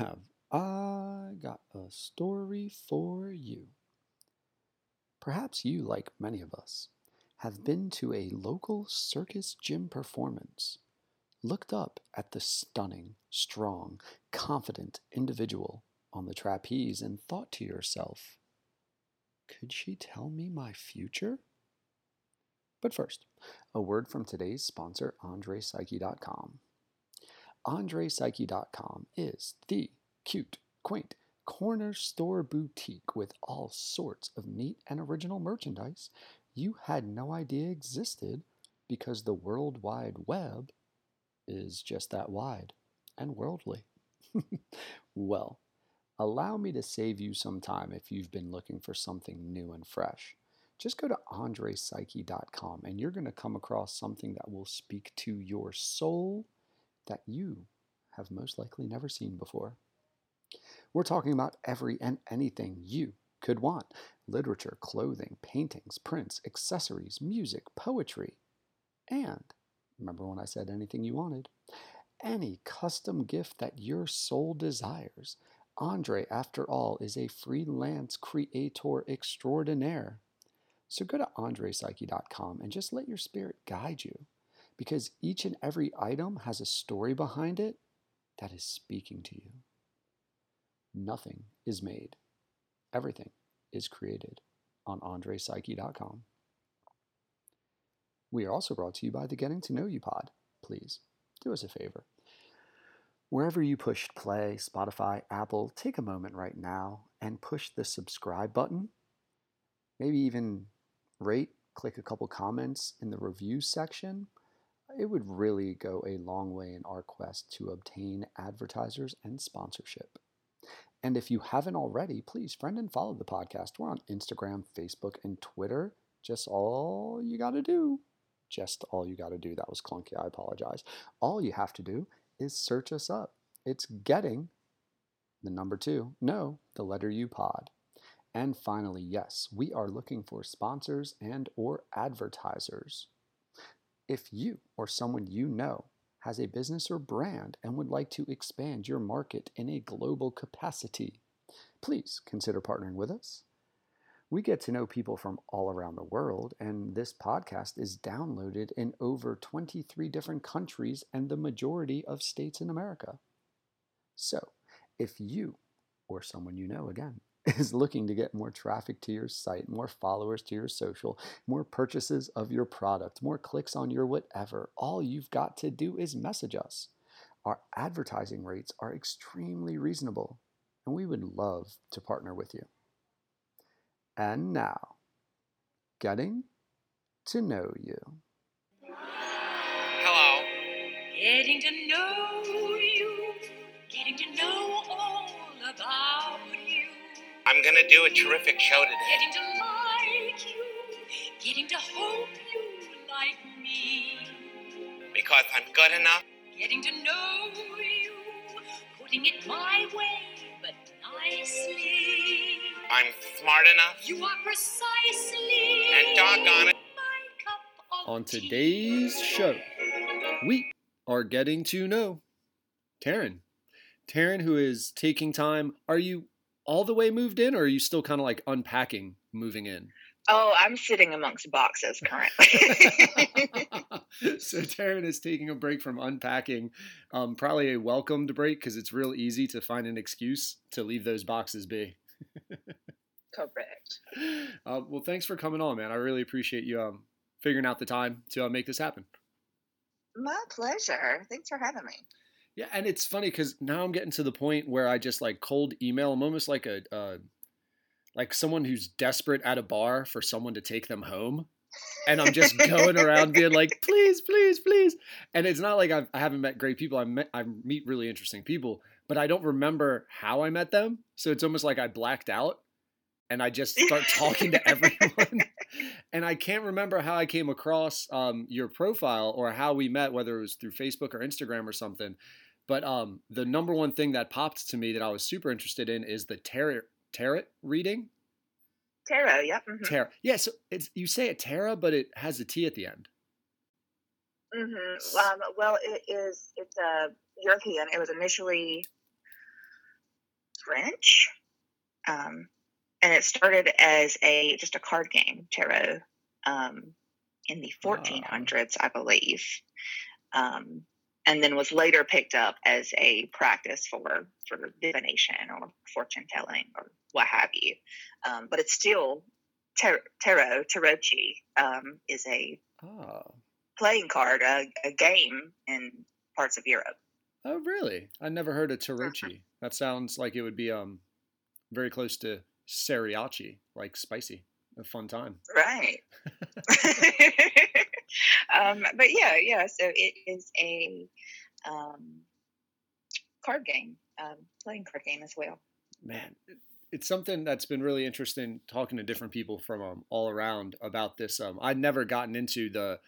have I got a story for you. Perhaps you, like many of us, have been to a local circus gym performance, looked up at the stunning, strong, confident individual on the trapeze, and thought to yourself, could she tell me my future? But first, a word from today's sponsor, AndrePsyche.com. AndrePsyche.com is the cute, quaint, corner store boutique with all sorts of neat and original merchandise you had no idea existed because the World Wide Web is just that wide and worldly. well, allow me to save you some time if you've been looking for something new and fresh. Just go to andrepsyche.com and you're going to come across something that will speak to your soul that you have most likely never seen before. We're talking about every and anything you could want literature, clothing, paintings, prints, accessories, music, poetry, and remember when I said anything you wanted? Any custom gift that your soul desires. Andre, after all, is a freelance creator extraordinaire. So go to andrepsyche.com and just let your spirit guide you because each and every item has a story behind it that is speaking to you. Nothing is made, everything is created on andrepsyche.com. We are also brought to you by the Getting to Know You pod. Please do us a favor. Wherever you pushed play, Spotify, Apple, take a moment right now and push the subscribe button. Maybe even rate, click a couple comments in the review section. It would really go a long way in our quest to obtain advertisers and sponsorship. And if you haven't already, please friend and follow the podcast. We're on Instagram, Facebook, and Twitter. Just all you got to do. Just all you got to do. That was clunky. I apologize. All you have to do is search us up. It's getting the number two, no, the letter U pod. And finally, yes, we are looking for sponsors and or advertisers. If you or someone you know has a business or brand and would like to expand your market in a global capacity, please consider partnering with us. We get to know people from all around the world, and this podcast is downloaded in over 23 different countries and the majority of states in America. So, if you or someone you know, again, is looking to get more traffic to your site, more followers to your social, more purchases of your product, more clicks on your whatever, all you've got to do is message us. Our advertising rates are extremely reasonable, and we would love to partner with you. And now, getting to know you. Hello. Getting to know you, getting to know all about you. I'm gonna do a terrific show today. Getting to like you, getting to hope you like me. Because I'm good enough. Getting to know you, putting it my way, but nicely. I'm smart enough. You are precisely. And doggone it. My cup of On today's show, we are getting to know Taryn. Taryn, who is taking time. Are you all the way moved in, or are you still kind of like unpacking moving in? Oh, I'm sitting amongst boxes currently. so Taryn is taking a break from unpacking, um, probably a welcomed break because it's real easy to find an excuse to leave those boxes be. Correct. Uh, well, thanks for coming on, man. I really appreciate you um, figuring out the time to uh, make this happen. My pleasure. Thanks for having me. Yeah, and it's funny because now I'm getting to the point where I just like cold email. I'm almost like a uh, like someone who's desperate at a bar for someone to take them home, and I'm just going around being like, please, please, please. And it's not like I've, I haven't met great people. I met I meet really interesting people, but I don't remember how I met them. So it's almost like I blacked out, and I just start talking to everyone. And I can't remember how I came across um, your profile or how we met, whether it was through Facebook or Instagram or something. But um, the number one thing that popped to me that I was super interested in is the tarot tarot reading. Tarot, yep. mhm. Tarot. Yeah, so it's you say it tarot, but it has a T at the end. Mm-hmm. Um, well, it is. It's a European. It was initially French. Um, and it started as a just a card game, tarot, um, in the 1400s, I believe, um, and then was later picked up as a practice for for divination or fortune telling or what have you. Um, but it's still tar- tarot. Tarocchi um, is a oh. playing card, a, a, game in parts of Europe. Oh, really? I never heard of Tarocchi. Uh-huh. That sounds like it would be um very close to Cereachi, like spicy. A fun time. Right. um, but yeah, yeah. So it is a um, card game, um, playing card game as well. Man, it's something that's been really interesting talking to different people from um, all around about this. Um, I'd never gotten into the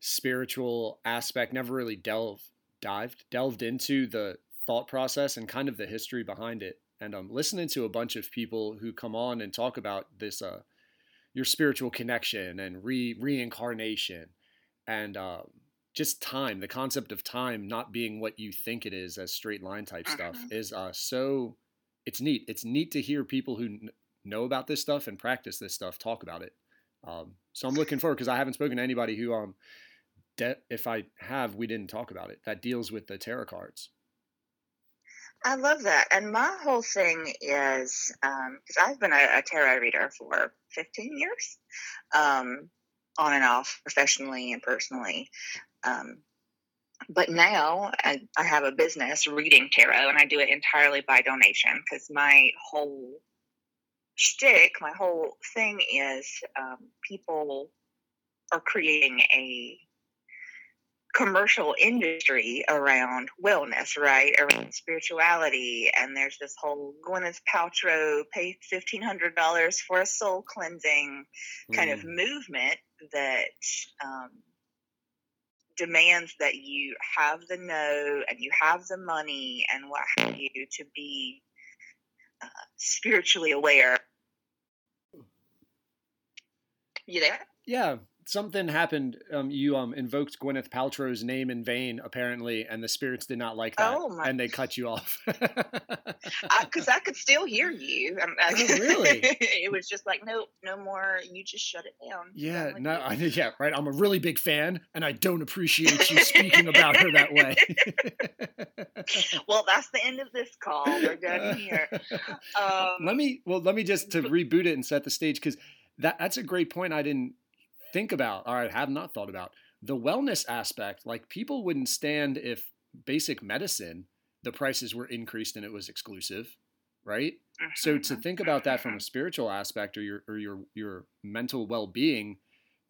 spiritual aspect, never really delved dived delved into the thought process and kind of the history behind it and um, listening to a bunch of people who come on and talk about this uh, your spiritual connection and re reincarnation and um, just time the concept of time not being what you think it is as straight line type stuff uh-huh. is uh, so it's neat. It's neat to hear people who n- know about this stuff and practice this stuff talk about it. Um, so i'm looking forward because i haven't spoken to anybody who um de- if i have we didn't talk about it that deals with the tarot cards I love that. And my whole thing is because um, I've been a, a, tarot reader for 15 years, um, on and off, professionally and personally. Um, but now I, I, have a business reading tarot, and I do it entirely by donation because my whole shtick, my whole thing is um, people are creating a commercial industry around wellness, right? Around spirituality. And there's this whole Gwyneth Paltrow pay $1,500 for a soul cleansing kind mm. of movement that um, demands that you have the know and you have the money and what have you to be uh, spiritually aware. You there? Yeah, something happened. Um, you um invoked Gwyneth Paltrow's name in vain, apparently, and the spirits did not like that, oh and they cut you off. Because I, I, could still hear you. I, oh, really? it was just like, no, no more. You just shut it down. Yeah, no, I, yeah, right. I'm a really big fan, and I don't appreciate you speaking about her that way. well, that's the end of this call. We're done here. Um, let me well, let me just to reboot it and set the stage because that that's a great point. I didn't think about, or I have not thought about, the wellness aspect. Like people wouldn't stand if basic medicine, the prices were increased and it was exclusive, right? So to think about that from a spiritual aspect or your or your your mental well being,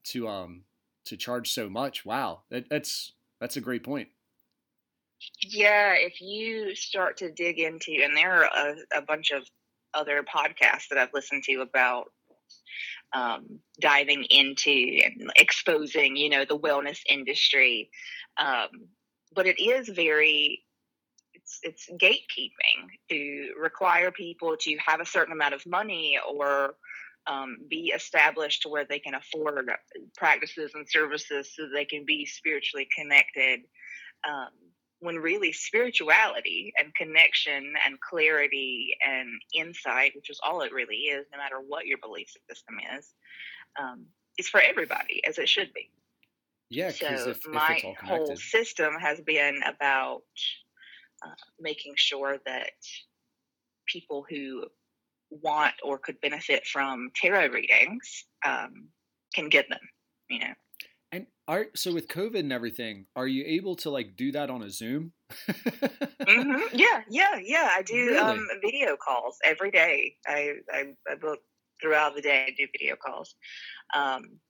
to um to charge so much, wow, that, that's that's a great point. Yeah, if you start to dig into, and there are a, a bunch of other podcasts that I've listened to about um, diving into and exposing, you know, the wellness industry. Um, but it is very it's it's gatekeeping to require people to have a certain amount of money or um, be established where they can afford practices and services so they can be spiritually connected. Um, when really spirituality and connection and clarity and insight, which is all it really is, no matter what your belief system is, um, is for everybody, as it should be. Yeah, so if, my if whole system has been about uh, making sure that people who want or could benefit from tarot readings um, can get them. You know, and are so with COVID and everything, are you able to like do that on a Zoom? mm-hmm. Yeah, yeah, yeah. I do really? um, video calls every day. I, I, I book throughout the day. I do video calls. Um,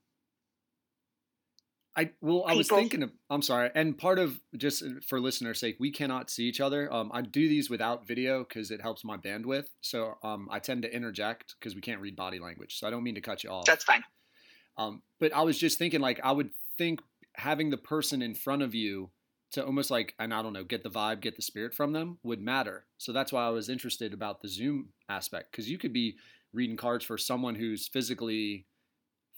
I well, I was thinking of. I'm sorry, and part of just for listeners' sake, we cannot see each other. Um, I do these without video because it helps my bandwidth. So um, I tend to interject because we can't read body language. So I don't mean to cut you off. That's fine. Um, but I was just thinking, like, I would think having the person in front of you to almost like, and I don't know, get the vibe, get the spirit from them would matter. So that's why I was interested about the Zoom aspect because you could be reading cards for someone who's physically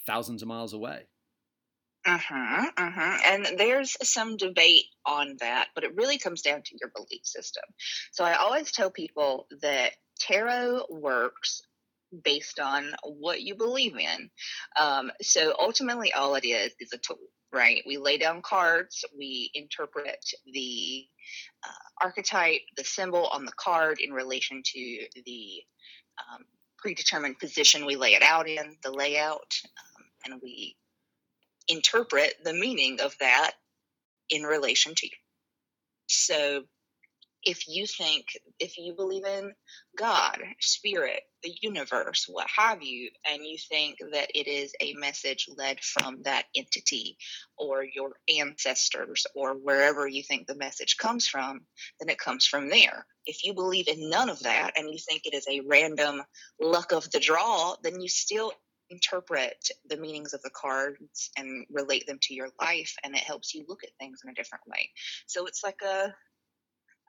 thousands of miles away. Uh huh. Uh huh. And there's some debate on that, but it really comes down to your belief system. So I always tell people that tarot works based on what you believe in. Um, so ultimately, all it is is a tool, right? We lay down cards, we interpret the uh, archetype, the symbol on the card in relation to the um, predetermined position we lay it out in, the layout, um, and we interpret the meaning of that in relation to you. So if you think, if you believe in God, spirit, the universe, what have you, and you think that it is a message led from that entity or your ancestors or wherever you think the message comes from, then it comes from there. If you believe in none of that and you think it is a random luck of the draw, then you still interpret the meanings of the cards and relate them to your life and it helps you look at things in a different way so it's like a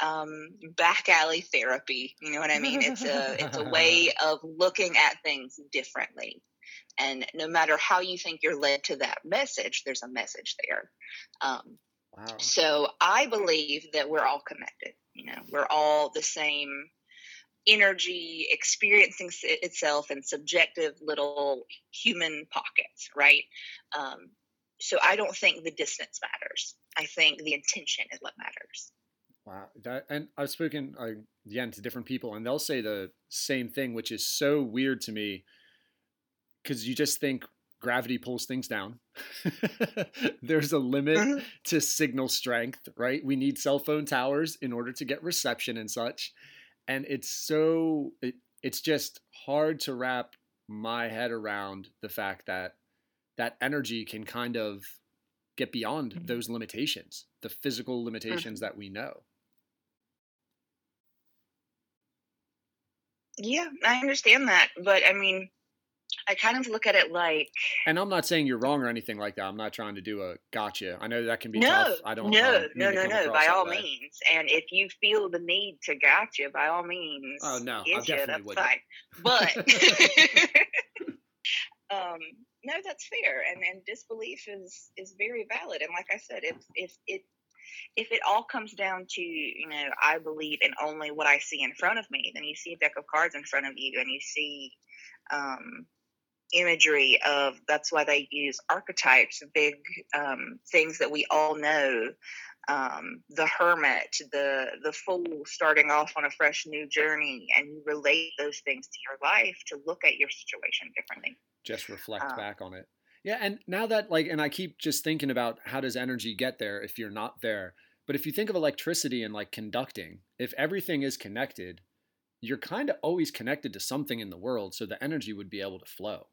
um, back alley therapy. You know what I mean? It's a it's a way of looking at things differently. And no matter how you think you're led to that message, there's a message there. Um, wow. So I believe that we're all connected. You know, we're all the same energy experiencing itself in subjective little human pockets, right? Um, so I don't think the distance matters. I think the intention is what matters. Wow, that and I've spoken uh, again to different people, and they'll say the same thing, which is so weird to me, because you just think gravity pulls things down. There's a limit mm-hmm. to signal strength, right? We need cell phone towers in order to get reception and such, and it's so it, it's just hard to wrap my head around the fact that that energy can kind of get beyond mm-hmm. those limitations, the physical limitations that we know. Yeah, I understand that, but I mean, I kind of look at it like. And I'm not saying you're wrong or anything like that. I'm not trying to do a gotcha. I know that can be no, tough. I don't. No, no, no, no. By all way. means, and if you feel the need to gotcha, by all means. Oh no, I definitely would. Fine. But. um, no, that's fair, and and disbelief is is very valid. And like I said, if if it if it all comes down to, you know, I believe in only what I see in front of me, then you see a deck of cards in front of you and you see um, imagery of that's why they use archetypes, big um, things that we all know. Um, the hermit, the the fool starting off on a fresh new journey, and you relate those things to your life to look at your situation differently. Just reflect um, back on it. Yeah, and now that like, and I keep just thinking about how does energy get there if you're not there. But if you think of electricity and like conducting, if everything is connected, you're kind of always connected to something in the world, so the energy would be able to flow.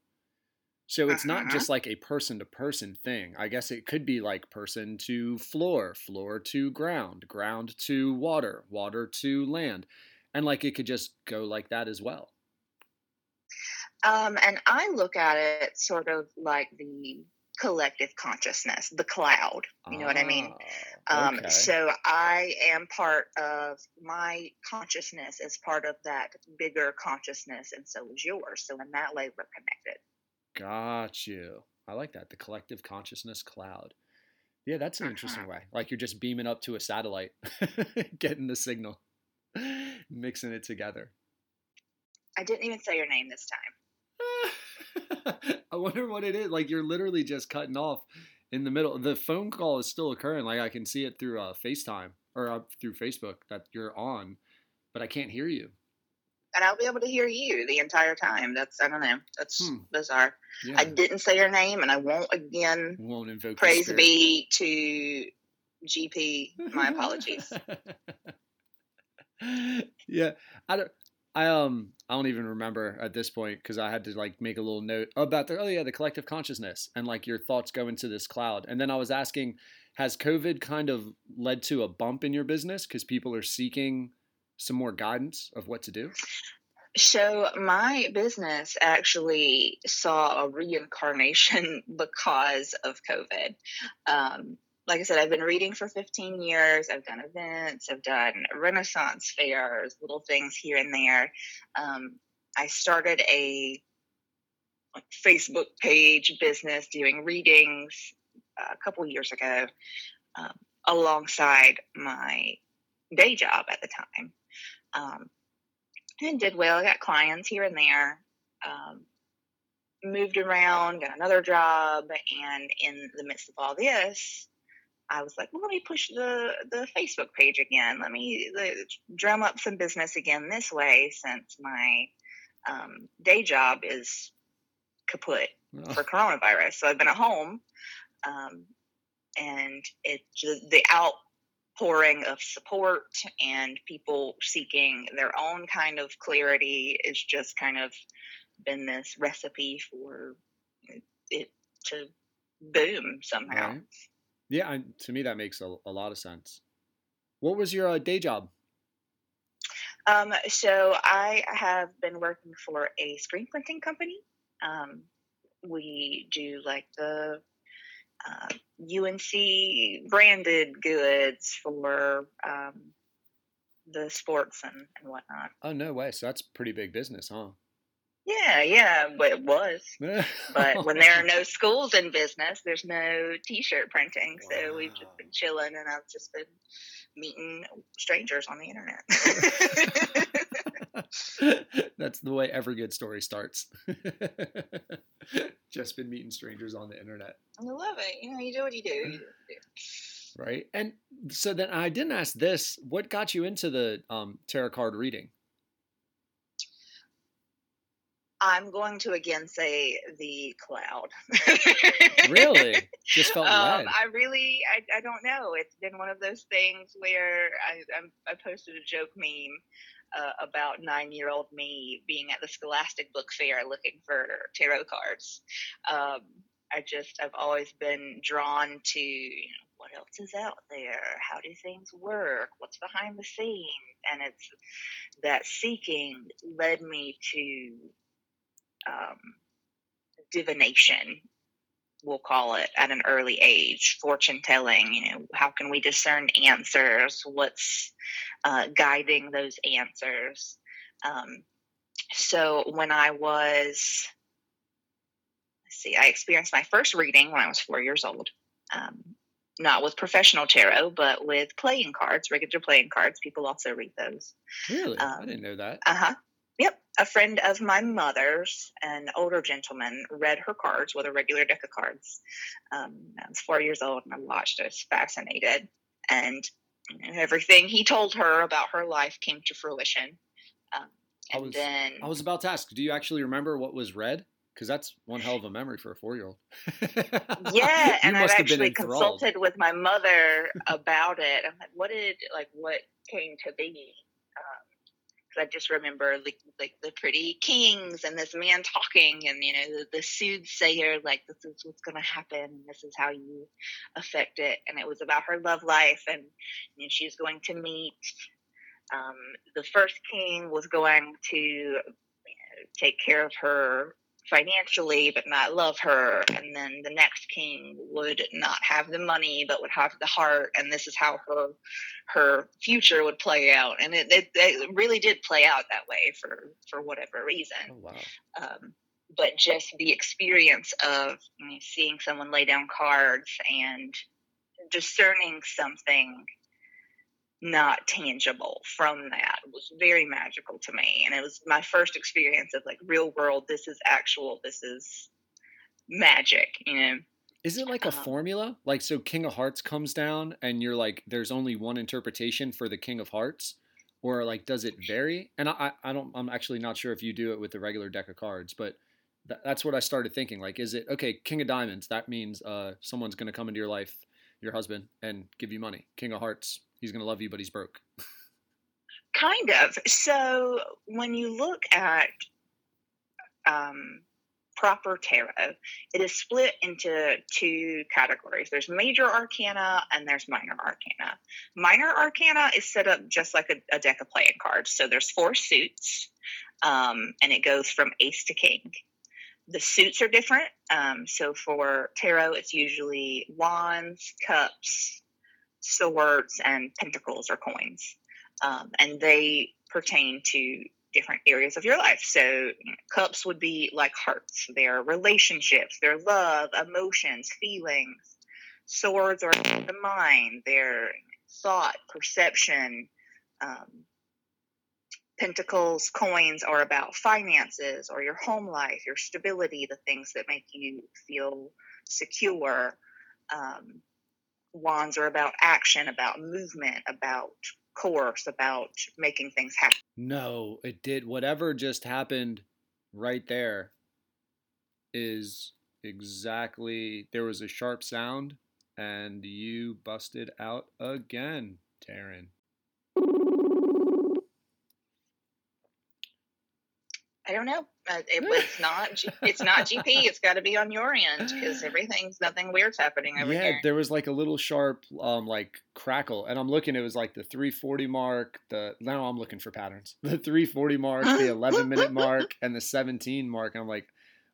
So it's not just uh-huh. like a person to person thing. I guess it could be like person to floor, floor to ground, ground to water, water to land. And like it could just go like that as well. Um, and I look at it sort of like the collective consciousness, the cloud. You know what I mean? Ah, um, So I am part of my consciousness as part of that bigger consciousness, and so is yours. So in that way, we're connected. Got you. I like that. The collective consciousness cloud. Yeah, that's an uh-huh. interesting way. Like you're just beaming up to a satellite, getting the signal, mixing it together. I didn't even say your name this time. I wonder what it is. Like you're literally just cutting off in the middle. The phone call is still occurring. Like I can see it through uh, FaceTime or uh, through Facebook that you're on, but I can't hear you. And I'll be able to hear you the entire time. That's I don't know. That's hmm. bizarre. Yeah. I didn't say your name, and I won't again. Won't invoke. Praise be to GP. My apologies. yeah, I don't. I um I don't even remember at this point because I had to like make a little note about the oh yeah the collective consciousness and like your thoughts go into this cloud and then I was asking has COVID kind of led to a bump in your business because people are seeking some more guidance of what to do? So my business actually saw a reincarnation because of COVID. Um, like I said, I've been reading for 15 years. I've done events, I've done Renaissance fairs, little things here and there. Um, I started a Facebook page business doing readings a couple years ago um, alongside my day job at the time. Um, and did well. I got clients here and there. Um, moved around, got another job, and in the midst of all this, I was like, well, let me push the the Facebook page again. Let me the, drum up some business again this way, since my um, day job is kaput oh. for coronavirus. So I've been at home, um, and it the outpouring of support and people seeking their own kind of clarity is just kind of been this recipe for it to boom somehow. Right. Yeah, I, to me that makes a, a, lot of sense. What was your uh, day job? Um, so I have been working for a screen printing company. Um, we do like the uh, UNC branded goods for um, the sports and, and whatnot. Oh no way! So that's pretty big business, huh? Yeah, yeah, but it was. but when there are no schools in business, there's no T-shirt printing, wow. so we've just been chilling, and I've just been meeting strangers on the internet. That's the way every good story starts. just been meeting strangers on the internet. I love it. You know, you do what you do. You do, what you do. Right, and so then I didn't ask this. What got you into the um, tarot card reading? I'm going to again say the cloud. really? Just felt um, I really, I, I don't know. It's been one of those things where I, I, I posted a joke meme uh, about nine year old me being at the Scholastic Book Fair looking for tarot cards. Um, I just, I've always been drawn to, you know, what else is out there? How do things work? What's behind the scenes? And it's that seeking led me to um, divination, we'll call it, at an early age, fortune telling. You know, how can we discern answers? What's uh, guiding those answers? Um, so when I was, let's see, I experienced my first reading when I was four years old. Um, not with professional tarot, but with playing cards, regular playing cards. People also read those. Really? Um, I didn't know that. Uh huh. Yep. A friend of my mother's, an older gentleman, read her cards with a regular deck of cards. Um, I was four years old and I watched. I was fascinated. And everything he told her about her life came to fruition. Um, and I was, then I was about to ask, do you actually remember what was read? Because that's one hell of a memory for a four-year-old. yeah, and I've actually consulted with my mother about it. I'm like, what did like what came to be? I just remember like like the pretty kings and this man talking and you know the, the soothsayer like this is what's going to happen and this is how you affect it. And it was about her love life and you know, she's going to meet um, the first king was going to you know, take care of her financially but not love her and then the next king would not have the money but would have the heart and this is how her her future would play out and it, it, it really did play out that way for for whatever reason oh, wow. um, but just the experience of you know, seeing someone lay down cards and discerning something not tangible from that. It was very magical to me and it was my first experience of like real world this is actual this is magic you know? Is it like a um, formula? Like so king of hearts comes down and you're like there's only one interpretation for the king of hearts? Or like does it vary? And i i don't i'm actually not sure if you do it with the regular deck of cards but th- that's what i started thinking like is it okay king of diamonds that means uh someone's going to come into your life your husband and give you money. King of hearts he's going to love you, but he's broke. kind of. So when you look at um, proper tarot, it is split into two categories. There's major arcana and there's minor arcana. Minor arcana is set up just like a, a deck of playing cards. So there's four suits, um, and it goes from ace to king. The suits are different. Um, so for tarot, it's usually wands, cups, swords and pentacles or coins. Um, and they pertain to different areas of your life. So, cups would be like hearts, their relationships, their love, emotions, feelings. Swords are the mind, their thought, perception, um, Pentacles, coins are about finances or your home life, your stability, the things that make you feel secure. Um, wands are about action, about movement, about course, about making things happen. No, it did. Whatever just happened right there is exactly. There was a sharp sound, and you busted out again, Taryn. I don't know. Uh, it was not. it's not GP. It's got to be on your end because everything's nothing weird's happening over yeah, here. there was like a little sharp, um, like crackle, and I'm looking. It was like the 340 mark. The now I'm looking for patterns. The 340 mark, the 11 minute mark, and the 17 mark. I'm like,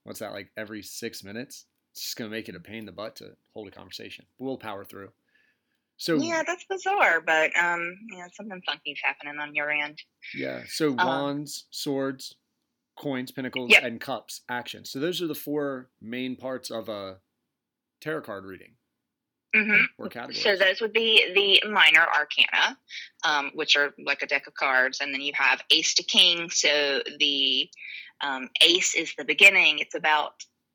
what's that? Like every six minutes? It's just gonna make it a pain in the butt to hold a conversation. But we'll power through. So yeah, that's bizarre, but um, yeah, something funky's happening on your end. Yeah. So um, wands, um, swords, coins, pentacles, yep. and cups action. So those are the four main parts of a tarot card reading. Mm-hmm. Or categories. So those would be the minor arcana, um, which are like a deck of cards, and then you have Ace to King. So the um, Ace is the beginning. It's about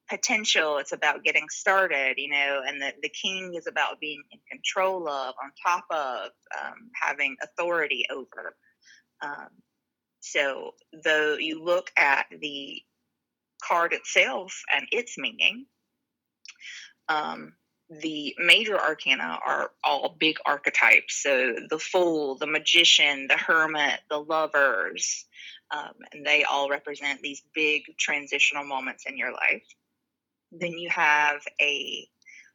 potential. It's about getting started, you know, and the, the king is about being in control of, on top of, um, having authority over. So, though you look at the card itself and its meaning, um, the major arcana are all big archetypes. So, the fool, the magician, the hermit, the lovers, um, and they all represent these big transitional moments in your life. Then you have a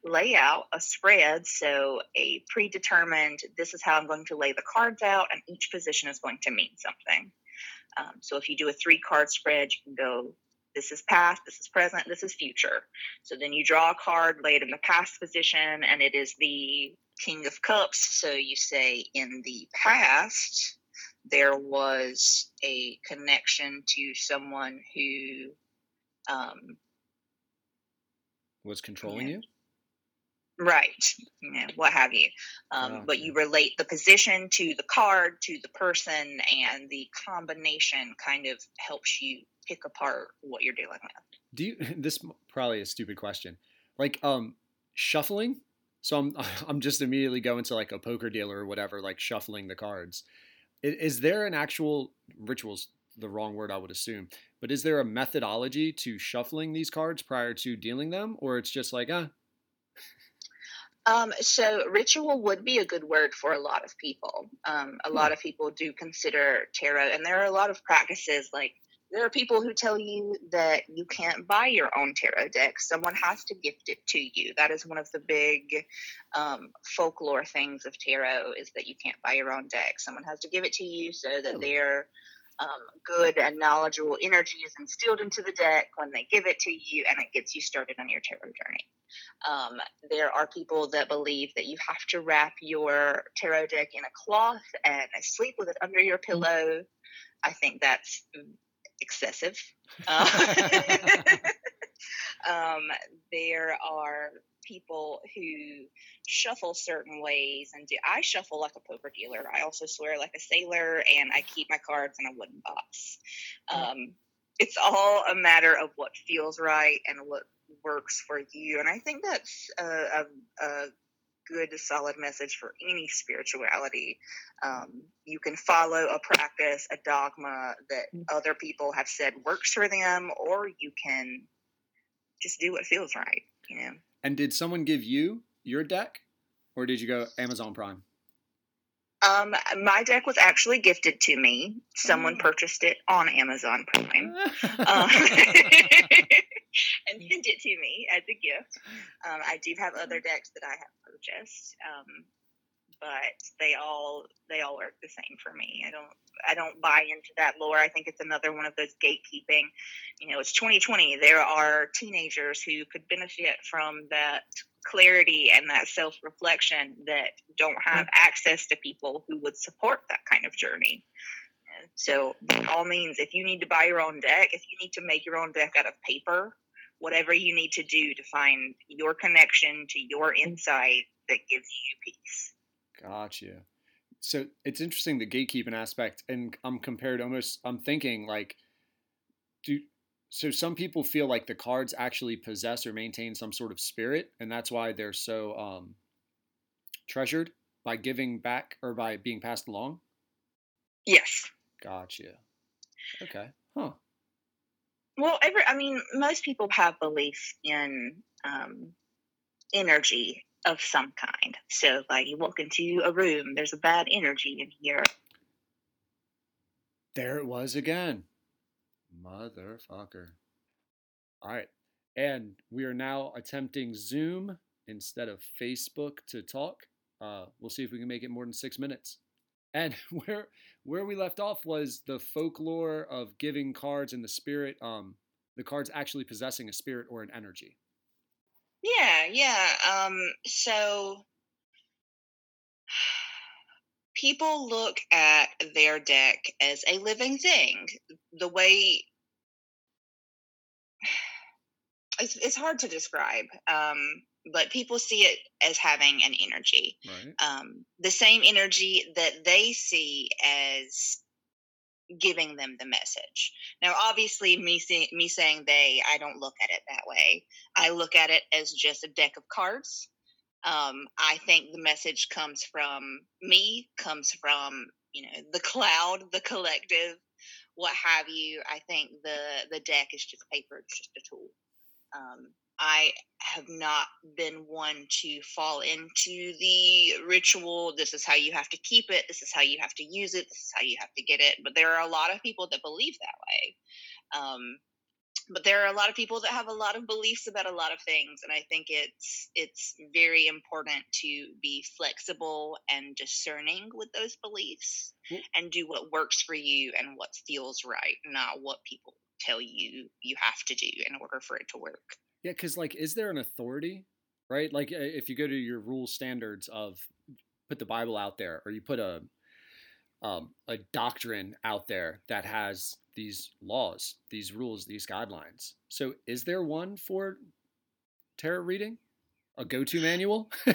layout, a spread, so a predetermined, this is how I'm going to lay the cards out, and each position is going to mean something. Um, so if you do a three card spread, you can go this is past, this is present, this is future. So then you draw a card, lay it in the past position, and it is the King of Cups. So you say, in the past, there was a connection to someone who um, was controlling yeah. you right. You know what have you. Um, oh, but you relate the position to the card to the person and the combination kind of helps you pick apart what you're dealing with. Do you this probably a stupid question. Like um shuffling? So i'm i'm just immediately going to like a poker dealer or whatever like shuffling the cards. Is, is there an actual rituals the wrong word i would assume but is there a methodology to shuffling these cards prior to dealing them? Or it's just like ah um, so ritual would be a good word for a lot of people. Um, a lot of people do consider tarot, and there are a lot of practices like there are people who tell you that you can't buy your own tarot deck. Someone has to gift it to you. That is one of the big um, folklore things of tarot is that you can't buy your own deck. Someone has to give it to you so that they're um, good and knowledgeable energy is instilled into the deck when they give it to you and it gets you started on your tarot journey. Um, there are people that believe that you have to wrap your tarot deck in a cloth and sleep with it under your mm-hmm. pillow. I think that's excessive. Uh, um, there are people who shuffle certain ways and do I shuffle like a poker dealer. I also swear like a sailor and I keep my cards in a wooden box. Um, it's all a matter of what feels right and what works for you. And I think that's a, a, a good, solid message for any spirituality. Um, you can follow a practice, a dogma that mm. other people have said works for them, or you can just do what feels right, you know. And did someone give you your deck, or did you go Amazon Prime? Um, my deck was actually gifted to me. Someone oh. purchased it on Amazon Prime um, and sent it to me as a gift. Um, I do have other decks that I have purchased. Um, but they all they all work the same for me. I don't I don't buy into that lore. I think it's another one of those gatekeeping. You know, it's 2020. There are teenagers who could benefit from that clarity and that self reflection that don't have mm-hmm. access to people who would support that kind of journey. So, by all means, if you need to buy your own deck, if you need to make your own deck out of paper, whatever you need to do to find your connection to your insight that gives you peace. Gotcha. so it's interesting the gatekeeping aspect, and I'm compared almost. I'm thinking like, do so some people feel like the cards actually possess or maintain some sort of spirit, and that's why they're so um, treasured by giving back or by being passed along. Yes. Gotcha. Okay. Huh. Well, every I mean, most people have beliefs in um, energy of some kind. So, like, you walk into a room, there's a bad energy in here. There it was again. Motherfucker. All right. And we are now attempting Zoom instead of Facebook to talk. Uh, we'll see if we can make it more than six minutes. And where where we left off was the folklore of giving cards and the spirit, um, the cards actually possessing a spirit or an energy. Yeah, yeah. Um, so people look at their deck as a living thing. The way it's, it's hard to describe, um, but people see it as having an energy. Right. Um, the same energy that they see as giving them the message. Now, obviously, me say, me saying they, I don't look at it that way. I look at it as just a deck of cards. Um, I think the message comes from me, comes from you know the cloud, the collective, what have you. I think the the deck is just paper; it's just a tool. Um, I have not been one to fall into the ritual. This is how you have to keep it. This is how you have to use it. This is how you have to get it. But there are a lot of people that believe that way. Um, but there are a lot of people that have a lot of beliefs about a lot of things, and I think it's it's very important to be flexible and discerning with those beliefs, and do what works for you and what feels right, not what people tell you you have to do in order for it to work. Yeah, because like, is there an authority, right? Like, if you go to your rule standards of put the Bible out there, or you put a um, a doctrine out there that has these laws, these rules, these guidelines. So, is there one for tarot reading? A go-to manual? no,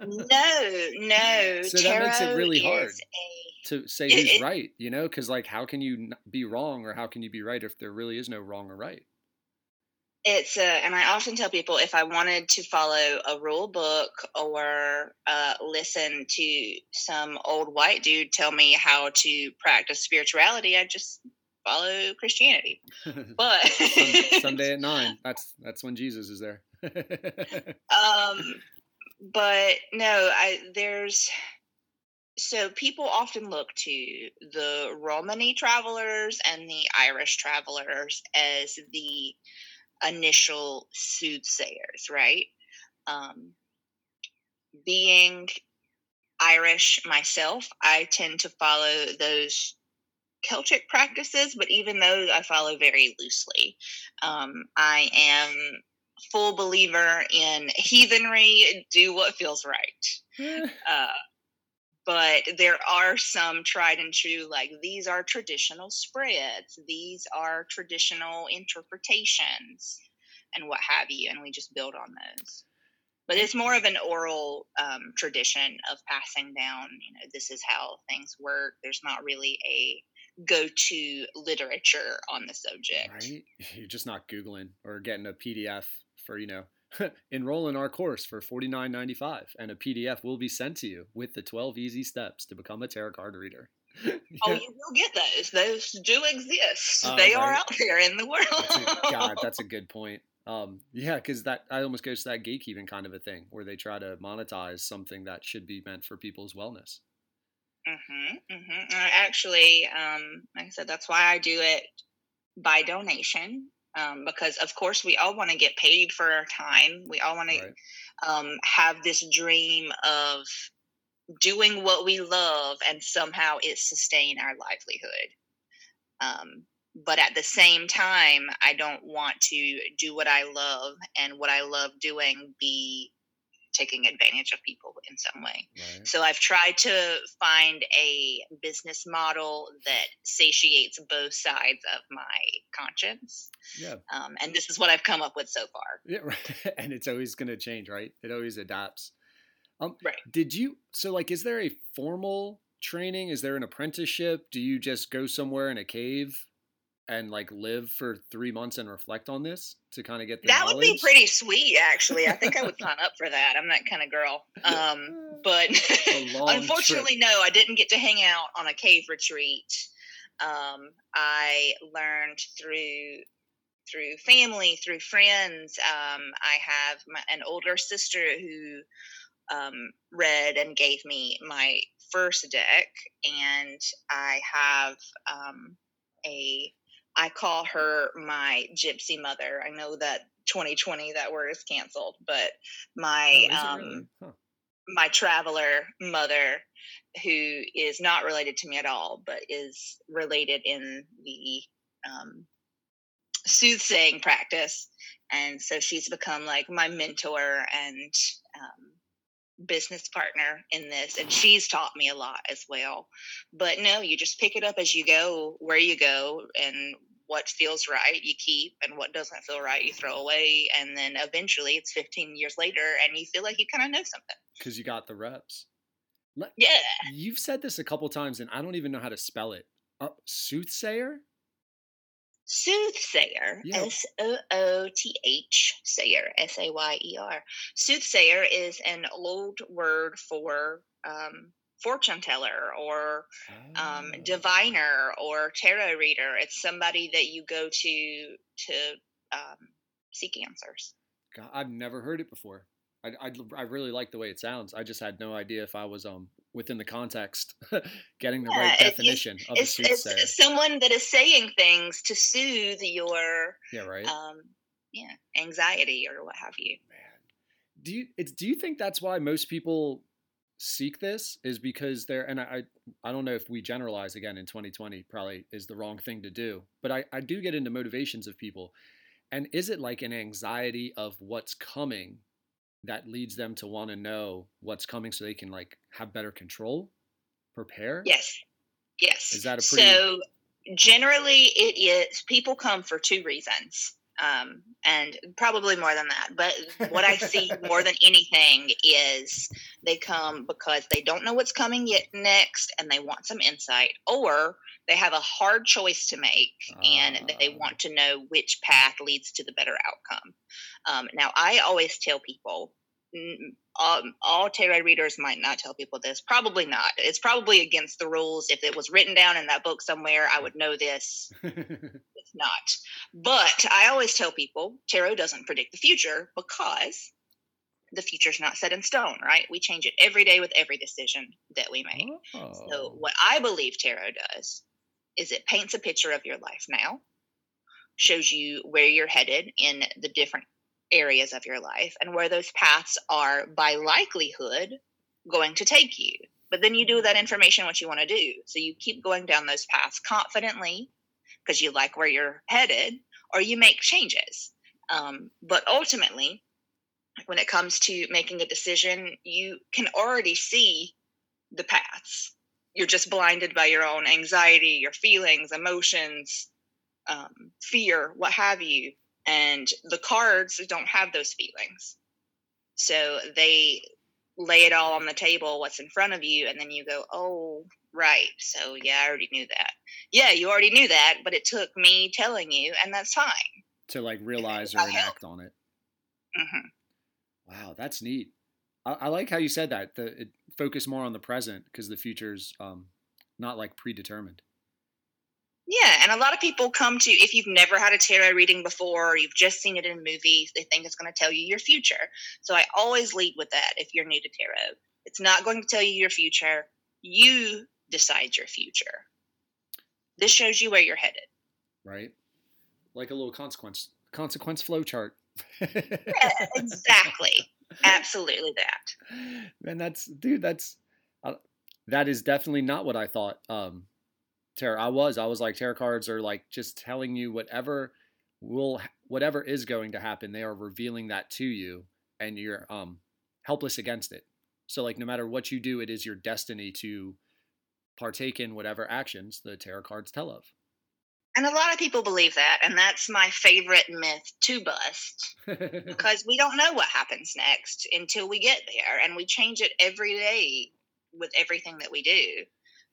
no. So that makes it really hard a... to say who's right, you know? Because like, how can you be wrong or how can you be right if there really is no wrong or right? It's a, and i often tell people if i wanted to follow a rule book or uh, listen to some old white dude tell me how to practice spirituality I'd just follow christianity. But sunday at nine. That's that's when jesus is there. Um but no i there's so people often look to the romani travelers and the irish travelers as the initial soothsayers, right? Um, being Irish myself, I tend to follow those Celtic practices, but even those I follow very loosely. Um, I am full believer in heathenry, do what feels right. uh, but there are some tried and true like these are traditional spreads. These are traditional interpretations and what have you and we just build on those. But it's more of an oral um, tradition of passing down you know this is how things work. There's not really a go-to literature on the subject. Right? You're just not googling or getting a pdf for you know Enroll in our course for $49.95 and a PDF will be sent to you with the 12 easy steps to become a tarot card reader. yeah. Oh, you will get those. Those do exist. Uh, they right. are out there in the world. That's a, God, that's a good point. Um, yeah, because that I almost goes to that gatekeeping kind of a thing where they try to monetize something that should be meant for people's wellness. Mm-hmm, mm-hmm. actually, um, like I said, that's why I do it by donation um, because of course we all want to get paid for our time we all want right. to um, have this dream of doing what we love and somehow it sustain our livelihood um, but at the same time i don't want to do what i love and what i love doing be taking advantage of people in some way. Right. So I've tried to find a business model that satiates both sides of my conscience. Yeah. Um, and this is what I've come up with so far. Yeah, right. and it's always going to change, right? It always adapts. Um, right. Did you? So, like, is there a formal training? Is there an apprenticeship? Do you just go somewhere in a cave and like live for three months and reflect on this to kind of get the that knowledge? would be pretty sweet actually. I think i would sign up for that. I'm that kind of girl. Um, but unfortunately trip. no i didn't get to hang out on a cave retreat. Um, i learned through through family through friends. Um, i have my, an older sister who um, read and gave me my first deck and i have um, a I call her my gypsy mother. I know that 2020 that word is canceled, but my oh, um, really? huh. my traveler mother, who is not related to me at all, but is related in the um, soothsaying practice, and so she's become like my mentor and um, business partner in this and she's taught me a lot as well. But no you just pick it up as you go where you go and what feels right you keep and what doesn't feel right you throw away and then eventually it's 15 years later and you feel like you kind of know something. Because you got the reps. Yeah. you've said this a couple times and i don't even know how to spell it. Uh, soothsayer Soothsayer, S O O T H, sayer, S A Y E R. Soothsayer is an old word for um, fortune teller or um, oh. diviner or tarot reader. It's somebody that you go to to um, seek answers. God, I've never heard it before. I, I, I, really like the way it sounds. I just had no idea if I was um within the context getting the yeah, right definition of it's, soothsayer. It's someone that is saying things to soothe your yeah right um yeah anxiety or what have you. Man, do you it's, do you think that's why most people seek this is because they're and I I don't know if we generalize again in 2020 probably is the wrong thing to do, but I I do get into motivations of people. And is it like an anxiety of what's coming that leads them to want to know what's coming so they can like have better control, prepare? Yes. Yes. Is that a pretty So generally it is people come for two reasons. Um, and probably more than that. But what I see more than anything is they come because they don't know what's coming yet next and they want some insight, or they have a hard choice to make and uh, they ah. want to know which path leads to the better outcome. Um, now, I always tell people um, all tarot readers might not tell people this. Probably not. It's probably against the rules. If it was written down in that book somewhere, I would know this. it's not. But I always tell people tarot doesn't predict the future because the future's not set in stone, right? We change it every day with every decision that we make. Oh. So, what I believe tarot does is it paints a picture of your life now, shows you where you're headed in the different areas of your life and where those paths are by likelihood going to take you. But then you do that information what you want to do. So you keep going down those paths confidently because you like where you're headed, or you make changes. Um, but ultimately, when it comes to making a decision, you can already see the paths. You're just blinded by your own anxiety, your feelings, emotions, um, fear, what have you. And the cards don't have those feelings. So they lay it all on the table what's in front of you and then you go oh right. So yeah i already knew that. Yeah you already knew that but it took me telling you and that's fine. To like realize or enact on it. Mm-hmm. wow that's neat. I, I, like how you said that the it, focus more on the present because the future's um, not like predetermined yeah, and a lot of people come to if you've never had a tarot reading before or you've just seen it in movies, they think it's going to tell you your future. So I always lead with that if you're new to tarot. It's not going to tell you your future. You decide your future. This shows you where you're headed. Right? Like a little consequence consequence flow chart. yeah, exactly. Absolutely that. Man, that's dude, that's uh, that is definitely not what I thought um tarot. I was. I was like tarot cards are like just telling you whatever will whatever is going to happen. They are revealing that to you, and you're um helpless against it. So like no matter what you do, it is your destiny to partake in whatever actions the tarot cards tell of. And a lot of people believe that, and that's my favorite myth to bust because we don't know what happens next until we get there, and we change it every day with everything that we do.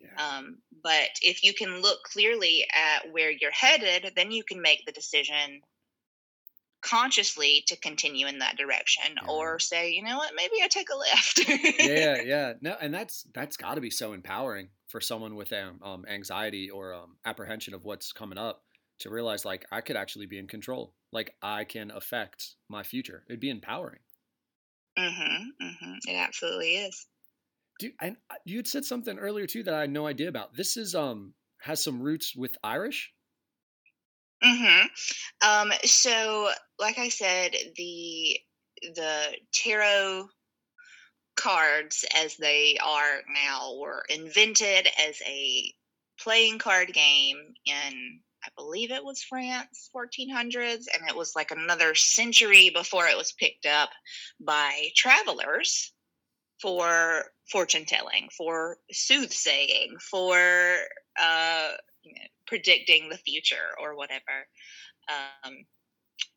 Yeah. Um, but if you can look clearly at where you're headed, then you can make the decision consciously to continue in that direction yeah. or say you know what? Maybe i take a lift yeah yeah. No and that's that's got to be so empowering for someone with um, um, anxiety or um, apprehension of what's coming up to realize like i could actually be in control. Like i can affect my future. It'd be empowering. Mm-hmm, mm-hmm. it absolutely is. Do, and uh, you had said something earlier too that i had no idea about. This is um has some roots with irish Mm-hmm. Um, so, like I said, the the tarot cards, as they are now, were invented as a playing card game in, I believe it was France, 1400s, and it was like another century before it was picked up by travelers for fortune telling, for soothsaying, for uh, you know, predicting the future or whatever. Um,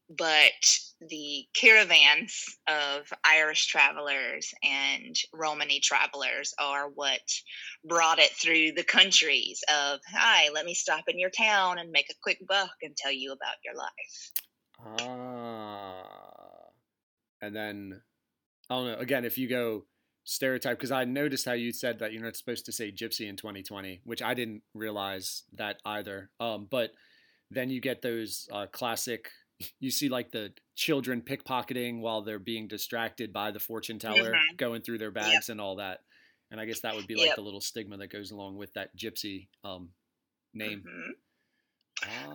but the caravans of Irish travelers and Romany travelers are what brought it through the countries of, hi, let me stop in your town and make a quick buck and tell you about your life. Ah. And then, I don't know, again, if you go stereotype because I noticed how you said that you're not supposed to say gypsy in 2020, which I didn't realize that either. Um, but then you get those uh, classic. You see like the children pickpocketing while they're being distracted by the fortune teller mm-hmm. going through their bags yep. and all that. And I guess that would be like yep. the little stigma that goes along with that gypsy um, name. Mm-hmm.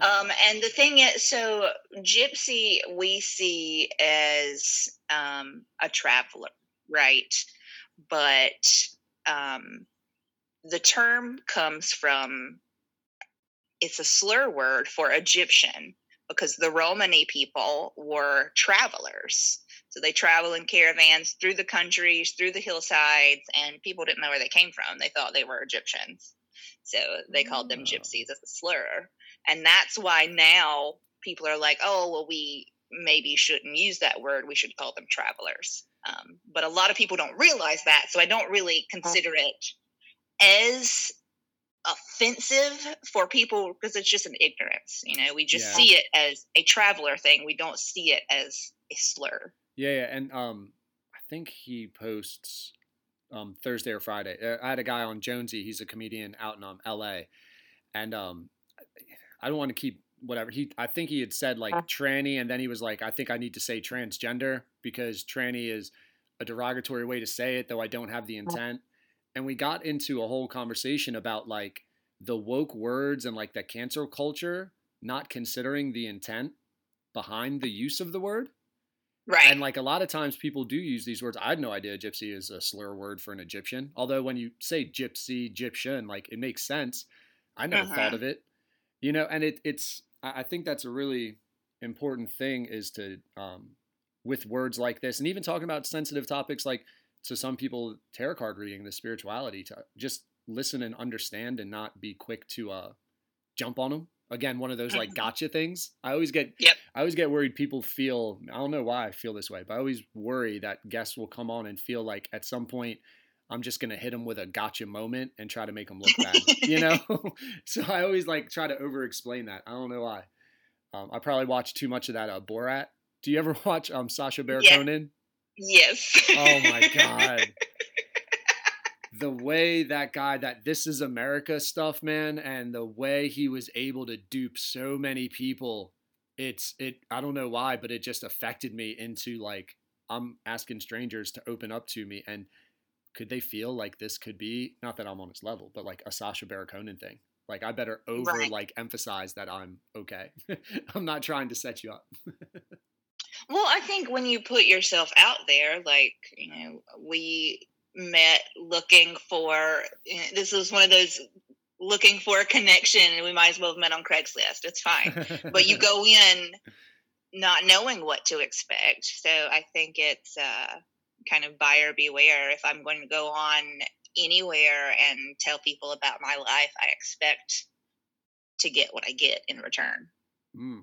Ah. Um, and the thing is, so gypsy we see as um, a traveler, right? But um, the term comes from it's a slur word for Egyptian because the Romani people were travelers. So they travel in caravans through the countries, through the hillsides, and people didn't know where they came from. They thought they were Egyptians. So they called them gypsies as a slur. And that's why now people are like, oh, well, we maybe shouldn't use that word. We should call them travelers. Um, but a lot of people don't realize that. So I don't really consider it as offensive for people because it's just an ignorance. You know, we just yeah. see it as a traveler thing. We don't see it as a slur. Yeah, yeah. and um, I think he posts um, Thursday or Friday. Uh, I had a guy on Jonesy. He's a comedian out in um, L.A. And um, I don't want to keep whatever he I think he had said like uh. tranny and then he was like I think I need to say transgender because tranny is a derogatory way to say it though I don't have the intent. And we got into a whole conversation about like the woke words and like the cancel culture not considering the intent behind the use of the word. Right. And like a lot of times people do use these words. I had no idea gypsy is a slur word for an egyptian. Although when you say gypsy egyptian like it makes sense. I never uh-huh. thought of it you know and it, it's I think that's a really important thing is to um, with words like this and even talking about sensitive topics like to some people tarot card reading the spirituality to just listen and understand and not be quick to uh, jump on them again one of those like gotcha things i always get yep. i always get worried people feel i don't know why i feel this way but i always worry that guests will come on and feel like at some point I'm just gonna hit them with a gotcha moment and try to make them look bad, you know. so I always like try to over explain that. I don't know why. Um, I probably watch too much of that uh, Borat. Do you ever watch um, Sacha Baron yeah. Cohen? Yes. oh my god. the way that guy that this is America stuff, man, and the way he was able to dupe so many people, it's it. I don't know why, but it just affected me into like I'm asking strangers to open up to me and could they feel like this could be not that I'm on his level, but like a Sacha Baron Cohen thing? Like I better over right. like emphasize that I'm okay. I'm not trying to set you up. well, I think when you put yourself out there, like you know, we met looking for. You know, this is one of those looking for a connection, and we might as well have met on Craigslist. It's fine, but you go in not knowing what to expect. So I think it's. uh kind of buyer beware. If I'm going to go on anywhere and tell people about my life, I expect to get what I get in return. Mm.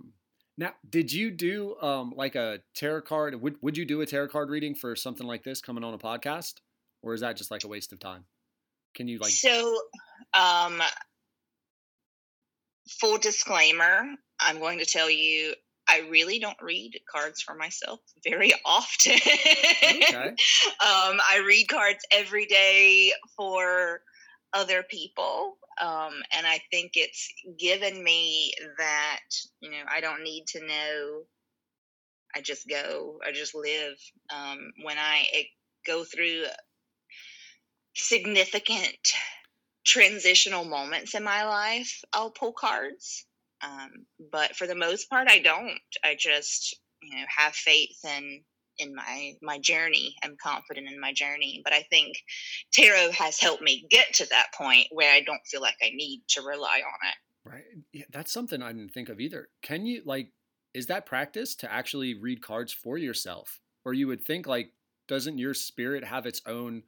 Now, did you do um, like a tarot card? Would Would you do a tarot card reading for something like this coming on a podcast, or is that just like a waste of time? Can you like? So, um, full disclaimer: I'm going to tell you I really don't read cards for myself very often. okay. um, I read cards every day for other people. Um, and I think it's given me that, you know, I don't need to know. I just go, I just live. Um, when I go through significant transitional moments in my life, I'll pull cards. Um, but for the most part, I don't. I just, you know, have faith in in my my journey. I'm confident in my journey. But I think tarot has helped me get to that point where I don't feel like I need to rely on it. Right. Yeah, that's something I didn't think of either. Can you like is that practice to actually read cards for yourself? Or you would think like doesn't your spirit have its own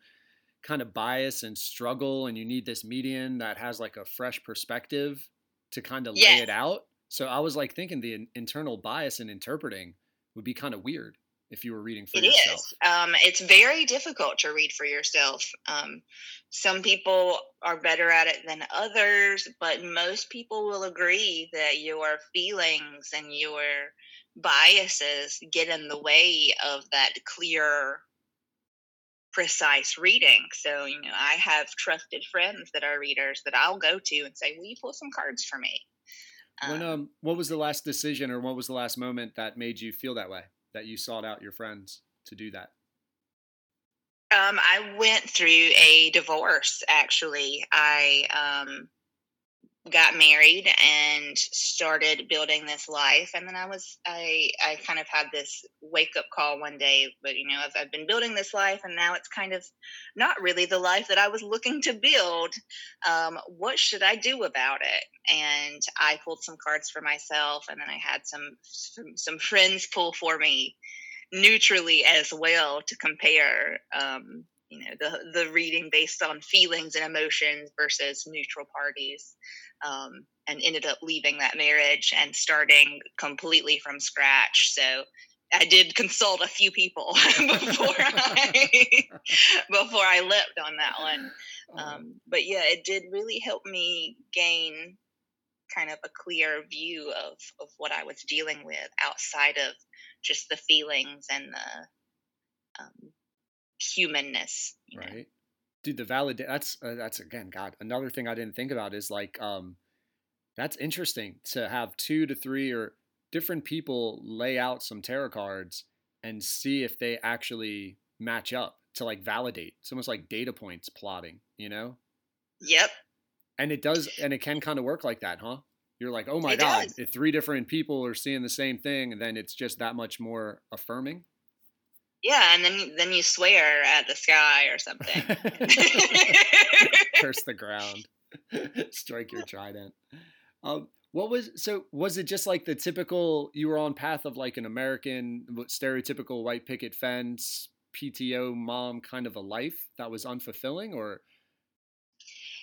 kind of bias and struggle and you need this median that has like a fresh perspective to kind of lay it out. So I was like thinking the internal bias in interpreting would be kind of weird if you were reading for it yourself. Is. Um, it's very difficult to read for yourself. Um, some people are better at it than others, but most people will agree that your feelings and your biases get in the way of that clear precise reading. So, you know, I have trusted friends that are readers that I'll go to and say, Will you pull some cards for me? When um, um what was the last decision or what was the last moment that made you feel that way? That you sought out your friends to do that? Um, I went through a divorce actually. I um got married and started building this life and then i was i i kind of had this wake up call one day but you know I've, I've been building this life and now it's kind of not really the life that i was looking to build. Um, what should i do about it? And i pulled some cards for myself and then i had some some, some friends pull for me neutrally as well to compare um, you know the the reading based on feelings and emotions versus neutral parties um, and ended up leaving that marriage and starting completely from scratch so I did consult a few people before I before I leapt on that one. Uh-huh. Um, but yeah, it did really help me gain kind of a clear view of of what I was dealing with outside of just the feelings and the um, humanness. Right. Know? Dude, the valid that's uh, that's again, God, another thing I didn't think about is like, um, that's interesting to have two to three or different people lay out some tarot cards and see if they actually match up to like validate. It's almost like data points plotting, you know? Yep. And it does, and it can kind of work like that, huh? You're like, oh my it God, does. if three different people are seeing the same thing, then it's just that much more affirming. Yeah, and then then you swear at the sky or something. Curse the ground. Strike your trident. Um, what was so? Was it just like the typical? You were on path of like an American stereotypical white picket fence PTO mom kind of a life that was unfulfilling, or?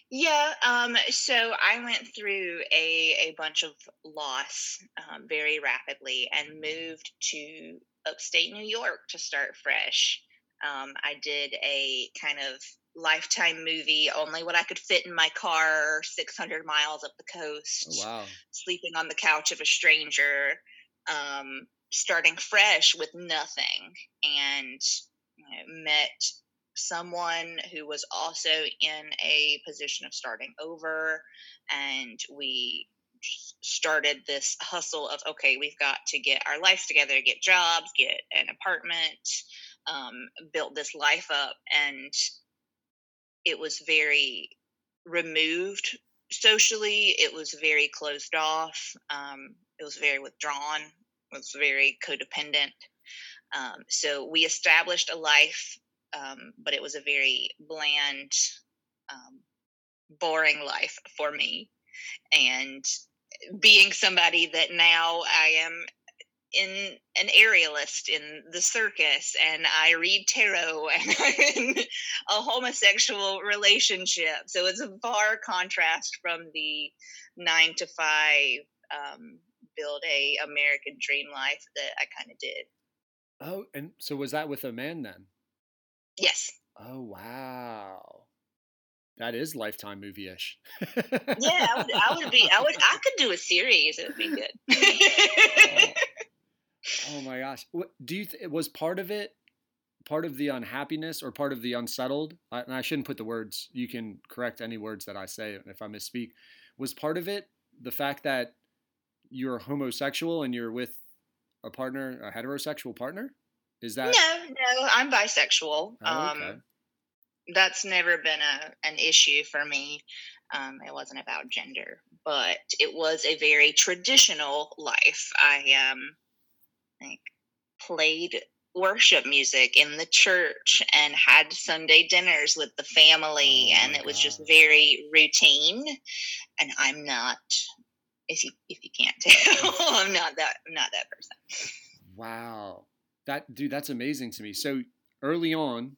Yeah, um, so I went through a, a bunch of loss um, very rapidly and moved to upstate New York to start fresh. Um, I did a kind of lifetime movie, only what I could fit in my car, 600 miles up the coast. Oh, wow. Sleeping on the couch of a stranger, um, starting fresh with nothing. And you know, met someone who was also in a position of starting over. And we started this hustle of okay we've got to get our lives together get jobs get an apartment um, built this life up. And it was very removed socially. It was very closed off. Um, it was very withdrawn. It was very codependent. Um, so we established a life um, but it was a very bland um, boring life for me and being somebody that now I am in an aerialist in the circus and I read tarot and I'm in a homosexual relationship. So it's a far contrast from the nine to five um, build a American dream life that I kind of did. Oh, and so was that with a man then? Yes. Oh wow. That is lifetime movie ish. yeah, I would, I would be I would I could do a series. It would be good. oh. oh my gosh. What do you th- was part of it part of the unhappiness or part of the unsettled? I, and I shouldn't put the words. You can correct any words that I say if I misspeak. Was part of it the fact that you're homosexual and you're with a partner, a heterosexual partner? Is that no, no? I'm bisexual. Oh, um, okay. Um, that's never been a an issue for me. Um, it wasn't about gender, but it was a very traditional life. I um, like played worship music in the church and had Sunday dinners with the family, oh and it was just very routine. And I'm not, if you if you can't tell, I'm not that I'm not that person. Wow, that dude, that's amazing to me. So early on,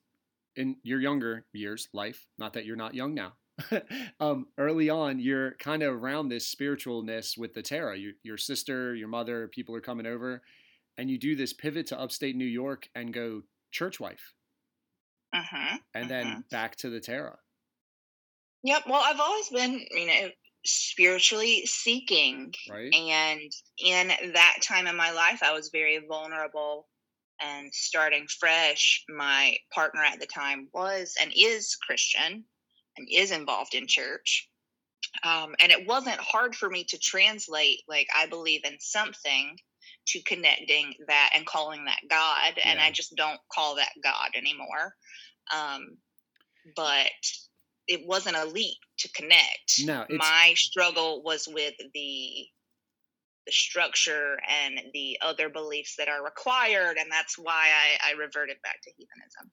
in your younger years, life, not that you're not young now, um, early on, you're kind of around this spiritualness with the tarot. Your, your sister, your mother, people are coming over, and you do this pivot to upstate New York and go church wife. Uh-huh, and uh-huh. then back to the tarot. Yep. Well, I've always been, you know, spiritually seeking. Right. And in that time in my life, I was very vulnerable and starting fresh, my partner at the time was and is Christian and is involved in church. Um, and it wasn't hard for me to translate, like, I believe in something to connecting that and calling that God. Yeah. And I just don't call that God anymore. Um, but it wasn't a leap to connect. No, my struggle was with the the structure and the other beliefs that are required, and that's why I, I reverted back to heathenism.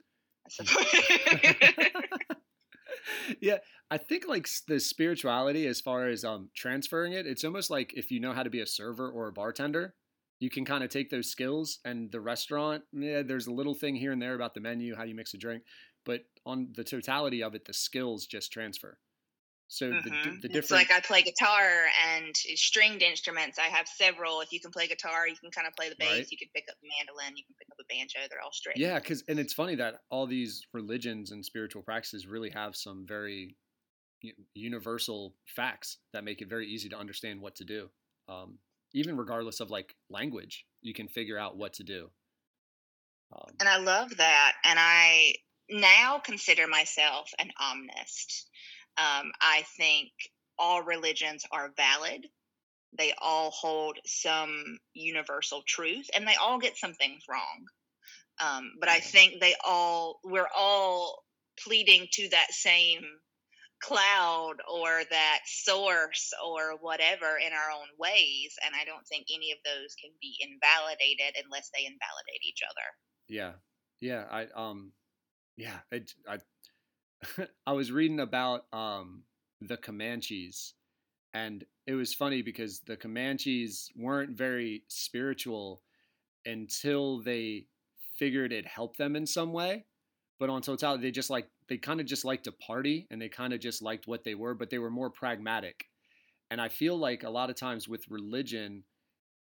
yeah, I think like the spirituality, as far as um transferring it, it's almost like if you know how to be a server or a bartender, you can kind of take those skills and the restaurant. Yeah, there's a little thing here and there about the menu, how you mix a drink, but on the totality of it, the skills just transfer. So mm-hmm. the, the different. It's like I play guitar and stringed instruments. I have several. If you can play guitar, you can kind of play the bass. Right. You can pick up the mandolin. You can pick up a banjo. They're all straight. Yeah, because and it's funny that all these religions and spiritual practices really have some very universal facts that make it very easy to understand what to do. Um, even regardless of like language, you can figure out what to do. Um, and I love that. And I now consider myself an omnist. Um, I think all religions are valid. They all hold some universal truth, and they all get some things wrong. Um, but I think they all we're all pleading to that same cloud or that source or whatever in our own ways and i don't think any of those can be invalidated unless they invalidate each other yeah yeah i um yeah i i I was reading about um, the Comanches, and it was funny because the Comanches weren't very spiritual until they figured it helped them in some way. But on totality, they just like they kind of just liked to party, and they kind of just liked what they were, but they were more pragmatic. And I feel like a lot of times with religion,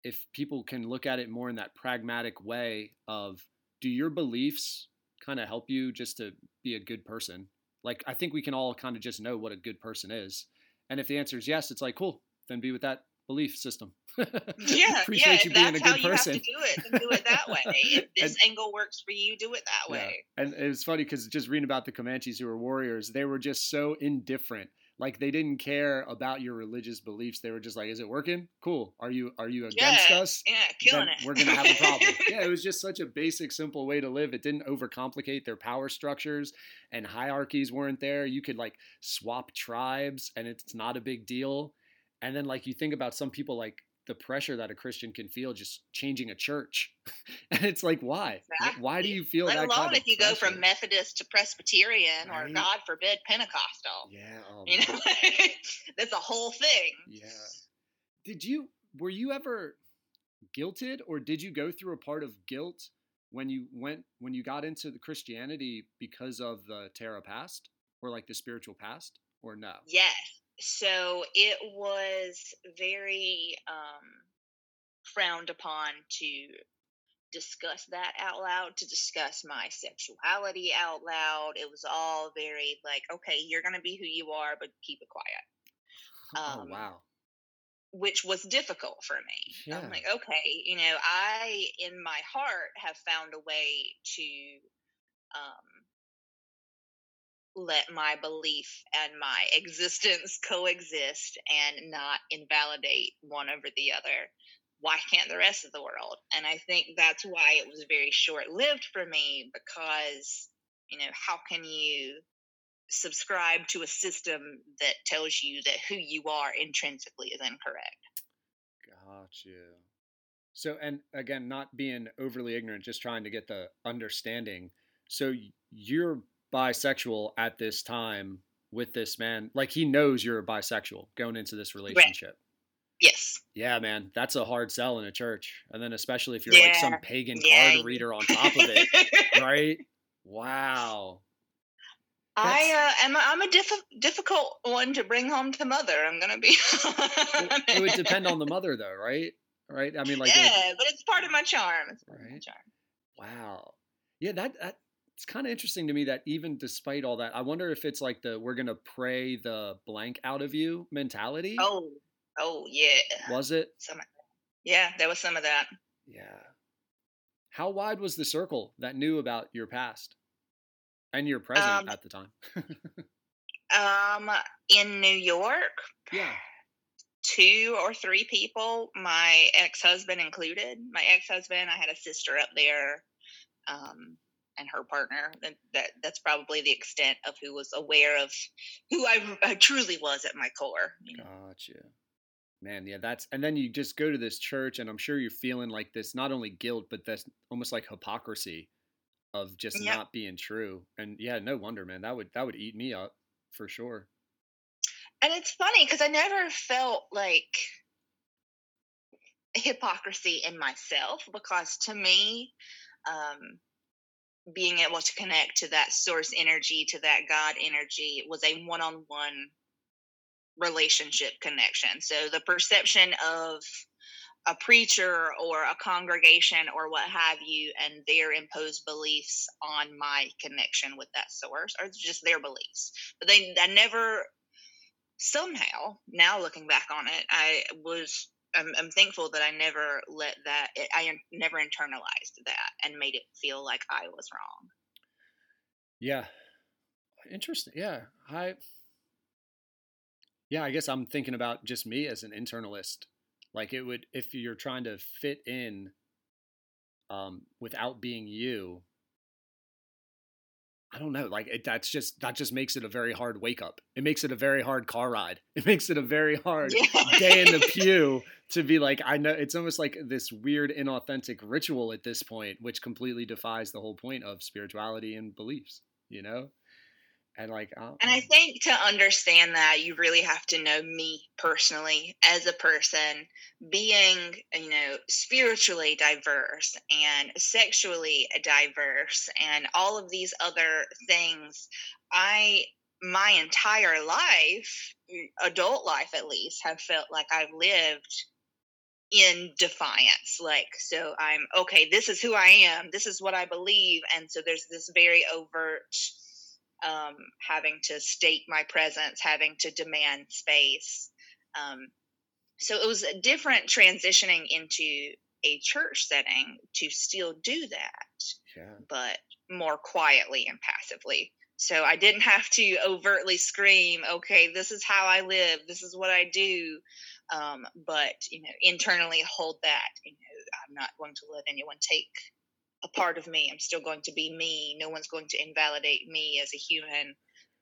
if people can look at it more in that pragmatic way of do your beliefs kind of help you just to be a good person like I think we can all kind of just know what a good person is. And if the answer is yes, it's like cool, then be with that belief system. yeah, Appreciate yeah. You being a good person. you have to do it, do it that way. If this and, angle works for you, do it that way. Yeah. And it was funny because just reading about the Comanches who were warriors, they were just so indifferent like they didn't care about your religious beliefs. They were just like, "Is it working? Cool. Are you are you against yeah, us? Yeah, killing then it. We're gonna have a problem." yeah, it was just such a basic, simple way to live. It didn't overcomplicate their power structures and hierarchies weren't there. You could like swap tribes, and it's not a big deal. And then like you think about some people like the pressure that a Christian can feel just changing a church. and it's like, why? Exactly. Why do you feel Let that? alone kind if you pressure? go from Methodist to Presbyterian right? or God forbid Pentecostal. Yeah. Oh, you know, that's a whole thing. Yeah. Did you, were you ever, guilted or did you go through a part of guilt when you went when you got into the Christianity because of the tarot past or like the spiritual past or no? Yes. So it was very um, frowned upon to discuss that out loud, to discuss my sexuality out loud. It was all very like, okay, you're going to be who you are, but keep it quiet. Oh, um, oh, wow which was difficult for me. Yeah. I'm like, okay, you know, I in my heart have found a way to um, let my belief and my existence coexist and not invalidate one over the other. Why can't the rest of the world? And I think that's why it was very short lived for me because, you know, how can you subscribe to a system that tells you that who you are intrinsically is incorrect. Gotcha. So, and again, not being overly ignorant, just trying to get the understanding. So, you're bisexual at this time with this man. Like, he knows you're a bisexual going into this relationship. Right. Yes. Yeah, man, that's a hard sell in a church, and then especially if you're yeah. like some pagan yeah. card reader on top of it, right? Wow. I uh, am. I'm a diff- difficult one to bring home to mother. I'm gonna be. it would depend on the mother, though, right? Right. I mean, like. Yeah, but it's part of my charm. It's part right? of my charm. Wow. Yeah, that that it's kind of interesting to me that even despite all that, I wonder if it's like the we're gonna pray the blank out of you mentality. Oh, oh yeah. Was it? Some. Yeah, there was some of that. Yeah. How wide was the circle that knew about your past? And you're present um, at the time. um, in New York. Yeah. Two or three people, my ex husband included. My ex husband, I had a sister up there, um, and her partner. That, that that's probably the extent of who was aware of who I, I truly was at my core. You know? Gotcha man yeah that's and then you just go to this church and i'm sure you're feeling like this not only guilt but that's almost like hypocrisy of just yep. not being true. And yeah, no wonder, man. That would that would eat me up for sure. And it's funny because I never felt like hypocrisy in myself because to me, um, being able to connect to that source energy, to that God energy, was a one on one relationship connection. So the perception of a preacher or a congregation or what have you and their imposed beliefs on my connection with that source or just their beliefs but they i never somehow now looking back on it i was I'm, I'm thankful that i never let that i never internalized that and made it feel like i was wrong yeah interesting yeah i yeah i guess i'm thinking about just me as an internalist like it would if you're trying to fit in um, without being you. I don't know. Like it, that's just that just makes it a very hard wake up. It makes it a very hard car ride. It makes it a very hard yeah. day in the pew to be like. I know it's almost like this weird, inauthentic ritual at this point, which completely defies the whole point of spirituality and beliefs. You know and like oh, and i oh. think to understand that you really have to know me personally as a person being you know spiritually diverse and sexually diverse and all of these other things i my entire life mm, adult life at least have felt like i've lived in defiance like so i'm okay this is who i am this is what i believe and so there's this very overt um, having to state my presence, having to demand space. Um, so it was a different transitioning into a church setting to still do that, yeah. but more quietly and passively. So I didn't have to overtly scream, okay, this is how I live, this is what I do. Um, but, you know, internally hold that, you know, I'm not going to let anyone take a part of me. I'm still going to be me. No one's going to invalidate me as a human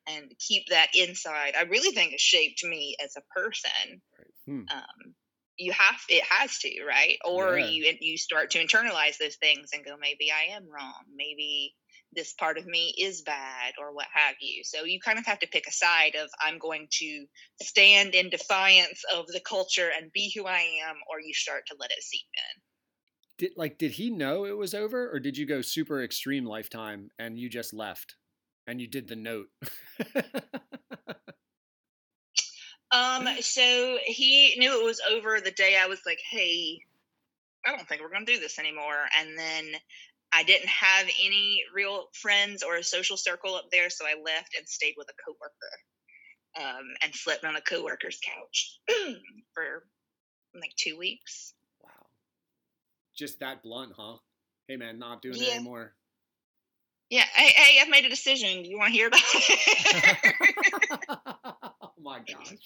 and keep that inside. I really think it shaped me as a person. Hmm. Um, you have it has to right or yeah. you you start to internalize those things and go maybe i am wrong maybe this part of me is bad or what have you so you kind of have to pick a side of i'm going to stand in defiance of the culture and be who i am or you start to let it seep in did like did he know it was over or did you go super extreme lifetime and you just left and you did the note? Um so he knew it was over the day i was like hey i don't think we're to do this anymore and then i didn't have any real friends or a social circle up there so i left and stayed with a coworker um, and slept on a coworker's couch for like two weeks just that blunt, huh? Hey man, not doing yeah. it anymore. Yeah, hey, hey, I've made a decision. Do you want to hear about it? oh my gosh.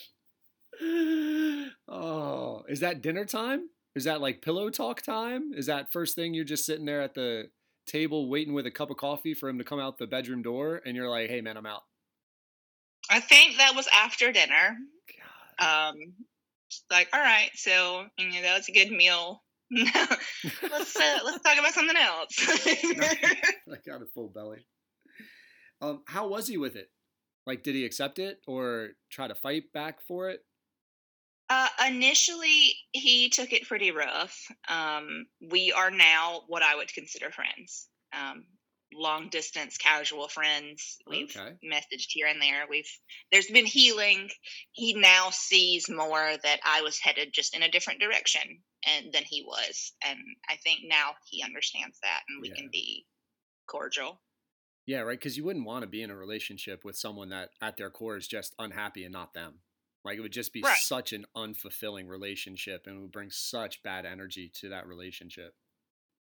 Oh, is that dinner time? Is that like pillow talk time? Is that first thing you're just sitting there at the table waiting with a cup of coffee for him to come out the bedroom door and you're like, "Hey man, I'm out." I think that was after dinner. God. Um like, all right, so you know, that was a good meal. let's uh, let's talk about something else. I got a full belly. Um, how was he with it? Like, did he accept it or try to fight back for it? Uh, initially, he took it pretty rough. Um, we are now what I would consider friends. Um, long distance casual friends. We've okay. messaged here and there. We've there's been healing. He now sees more that I was headed just in a different direction and than he was. And I think now he understands that and we yeah. can be cordial. Yeah, right. Because you wouldn't want to be in a relationship with someone that at their core is just unhappy and not them. Like it would just be right. such an unfulfilling relationship and would bring such bad energy to that relationship.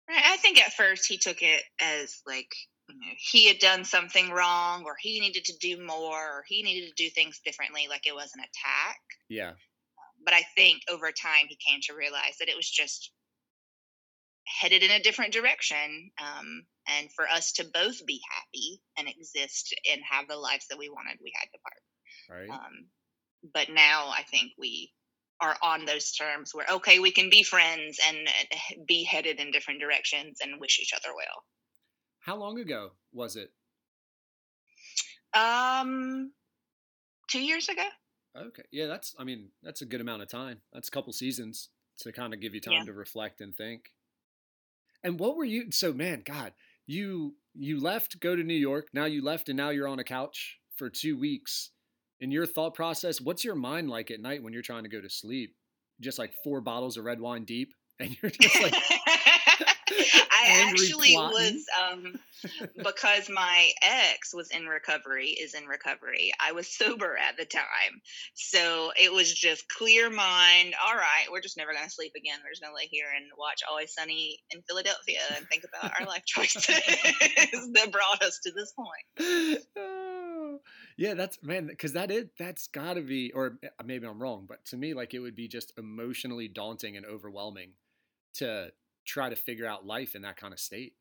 Right. I think at first he took it as like you know, he had done something wrong or he needed to do more or he needed to do things differently, like it was an attack. Yeah. But I think over time he came to realize that it was just headed in a different direction. Um, and for us to both be happy and exist and have the lives that we wanted, we had to part. Right. Um, but now I think we are on those terms where okay we can be friends and be headed in different directions and wish each other well how long ago was it um two years ago okay yeah that's i mean that's a good amount of time that's a couple seasons to kind of give you time yeah. to reflect and think and what were you so man god you you left go to new york now you left and now you're on a couch for two weeks in your thought process, what's your mind like at night when you're trying to go to sleep? Just like four bottles of red wine deep, and you're just like. I actually plotting. was um, because my ex was in recovery, is in recovery. I was sober at the time, so it was just clear mind. All right, we're just never gonna sleep again. We're just gonna lay here and watch Always Sunny in Philadelphia and think about our life choices that brought us to this point. yeah, that's man, because that is that's got to be, or eh, maybe I'm wrong, but to me, like it would be just emotionally daunting and overwhelming to try to figure out life in that kind of state,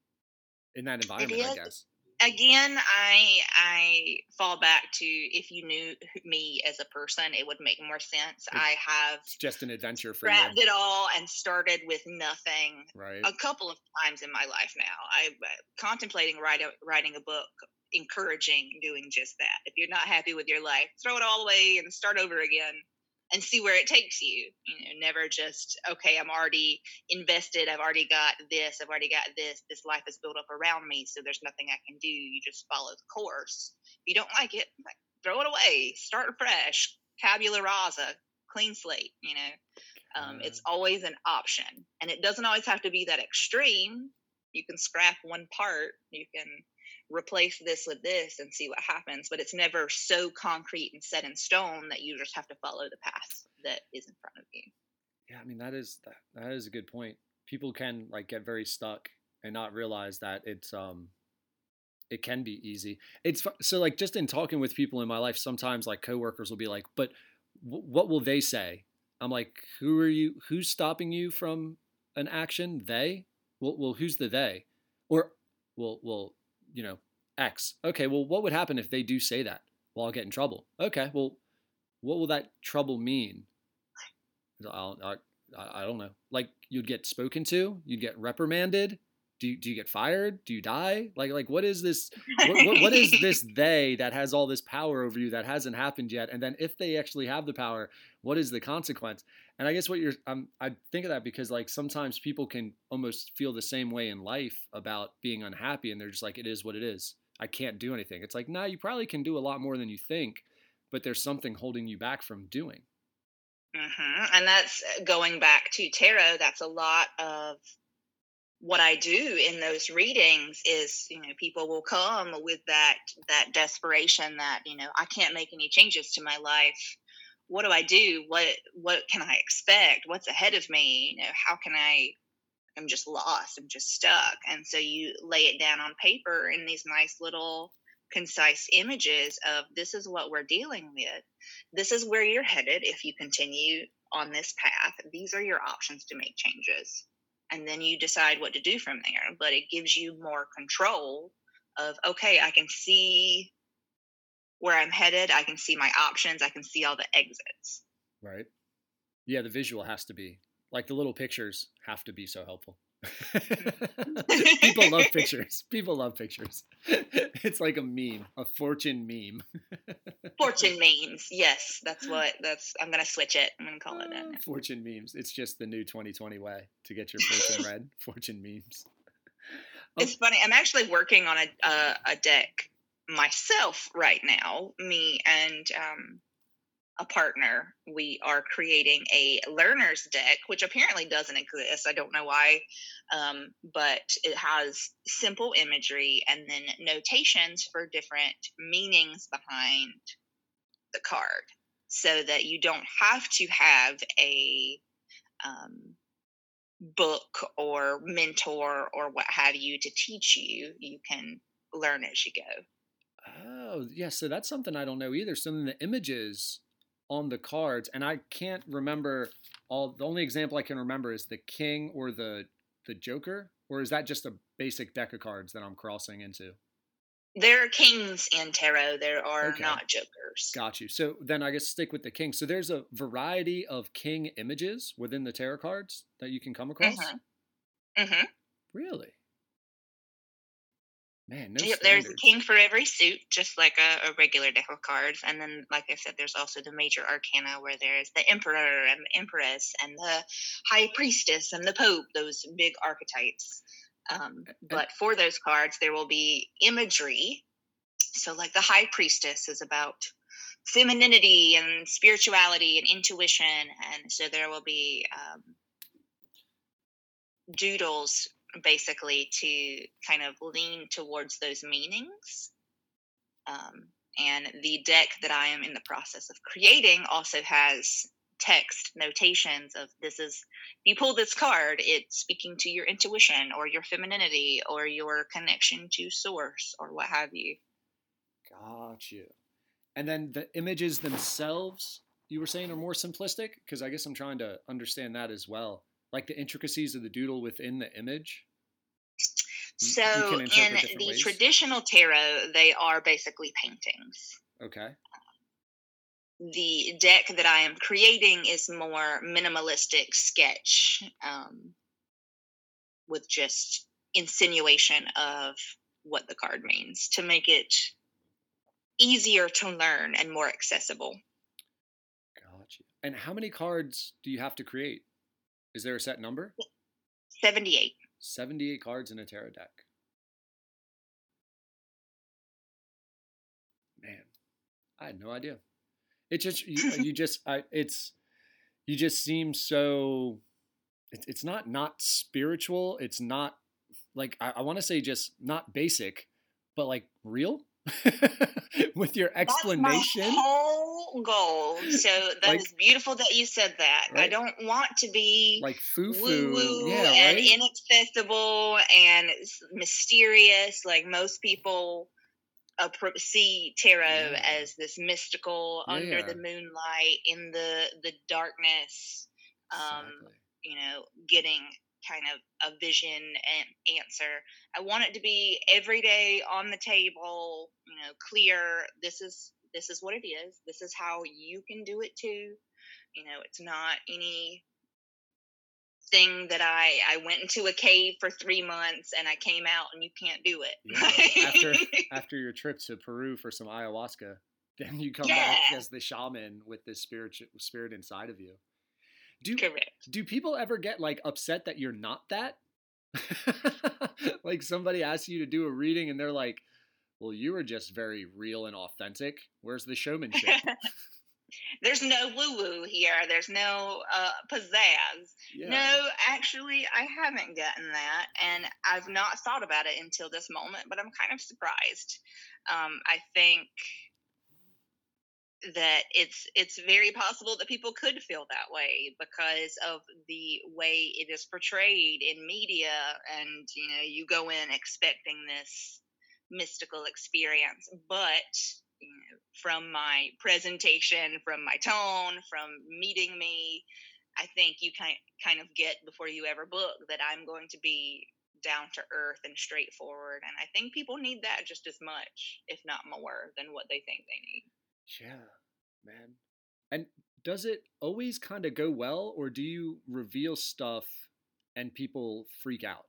in that environment. I guess. Again, I I fall back to if you knew me as a person, it would make more sense. I have just an adventure for grabbed you. it all and started with nothing. Right. A couple of times in my life now, I'm uh, contemplating write a, writing a book encouraging doing just that. If you're not happy with your life, throw it all away and start over again and see where it takes you. You know, never just, okay, I'm already invested. I've already got this. I've already got this. This life is built up around me. So there's nothing I can do. You just follow the course. If you don't like it, throw it away. Start fresh. Tabula rasa, clean slate, you know. Um, it's always an option. And it doesn't always have to be that extreme. You can scrap one part. You can replace this with this and see what happens but it's never so concrete and set in stone that you just have to follow the path that is in front of you. Yeah i mean that is that, that is a good point. People can like get very stuck and not realize that it's um it can be easy. It's so like just in talking with people in my life sometimes like coworkers will be like but w- what will they say? I'm like who are you who's stopping you from an action? They? Well, well who's the they? Or well well you know, X. Okay, well, what would happen if they do say that? Well, I'll get in trouble. Okay, well, what will that trouble mean? I'll, I, I don't know. Like you'd get spoken to, you'd get reprimanded. do you, do you get fired? Do you die? Like like what is this? What, what, what is this they that has all this power over you that hasn't happened yet? And then if they actually have the power, what is the consequence? And I guess what you're um, I think of that because like sometimes people can almost feel the same way in life about being unhappy, and they're just like it is what it is. I can't do anything. It's like nah, you probably can do a lot more than you think, but there's something holding you back from doing. Mm-hmm. And that's uh, going back to tarot. That's a lot of what I do in those readings is, you know, people will come with that that desperation that, you know, I can't make any changes to my life. What do I do? What what can I expect? What's ahead of me? You know, how can I I'm just lost. I'm just stuck. And so you lay it down on paper in these nice little concise images of this is what we're dealing with. This is where you're headed if you continue on this path. These are your options to make changes and then you decide what to do from there but it gives you more control of okay i can see where i'm headed i can see my options i can see all the exits right yeah the visual has to be like the little pictures have to be so helpful People love pictures. People love pictures. It's like a meme, a fortune meme. fortune memes. Yes, that's what that's I'm going to switch it. I'm going to call it that. Now. Fortune memes. It's just the new 2020 way to get your fortune read. Fortune memes. Oh. It's funny. I'm actually working on a uh, a deck myself right now. Me and um a partner, we are creating a learner's deck, which apparently doesn't exist. I don't know why, um, but it has simple imagery and then notations for different meanings behind the card so that you don't have to have a um, book or mentor or what have you to teach you. You can learn as you go. Oh, yeah. So that's something I don't know either. Some of the images on the cards, and I can't remember all. The only example I can remember is the king or the the joker, or is that just a basic deck of cards that I'm crossing into? There are kings in tarot. There are okay. not jokers. Got you. So then I guess stick with the king. So there's a variety of king images within the tarot cards that you can come across. Mm-hmm. Mm-hmm. Really? Man, no yep, there's a king for every suit, just like a, a, regular deck of cards. And then, like I said, there's also the major arcana where there's the emperor and the empress and the high priestess and the pope, those big archetypes. Um, but for those cards, there will be imagery. So, like the high priestess is about femininity and spirituality and intuition. And so there will be um, doodles basically to kind of lean towards those meanings. Um, and the deck that I am in the process of creating also has text notations of this is you pull this card it's speaking to your intuition or your femininity or your connection to source or what have you. Got you. And then the images themselves you were saying are more simplistic? Because i guess i'm trying to understand that as well like the intricacies of the doodle within the image? So in the ways? traditional tarot, they are basically paintings. Okay. The deck that I am creating is more minimalistic sketch um, with just insinuation of what the card means to make it easier to learn and more accessible. Gotcha. And how many cards do you have to create? Is there a set number? 78. 78 cards in a tarot deck. Man, I had no idea. It just you, uh, you just I it's you just seem so it, it's not not spiritual. It's not like I, I want to say just not basic, but like real. with your explanation. That's my whole goal. So that like, is beautiful that you said that. Right? I don't want to be like foo foo yeah, and right? inaccessible and mysterious. Like most people see tarot yeah. as this mystical yeah. under the moonlight in the the darkness. Um, exactly. You know, getting kind of a vision and answer. I want it to be every day on the table, you know, clear. This is this is what it is. This is how you can do it too. You know, it's not any thing that I I went into a cave for three months and I came out and you can't do it. Yeah. after after your trip to Peru for some ayahuasca, then you come yeah. back as the shaman with this spirit spirit inside of you. Do Correct. do people ever get like upset that you're not that? like somebody asks you to do a reading and they're like, "Well, you were just very real and authentic. Where's the showmanship?" There's no woo woo here. There's no uh, pizzazz. Yeah. No, actually, I haven't gotten that, and I've not thought about it until this moment. But I'm kind of surprised. Um, I think that it's it's very possible that people could feel that way because of the way it is portrayed in media and you know you go in expecting this mystical experience. But you know, from my presentation from my tone from meeting me i think you kind kind of get before you ever book that i'm going to be down to earth and straightforward. And i think people need that just as much if not more than what they think they need yeah, man. And does it always kind of go well, or do you reveal stuff and people freak out?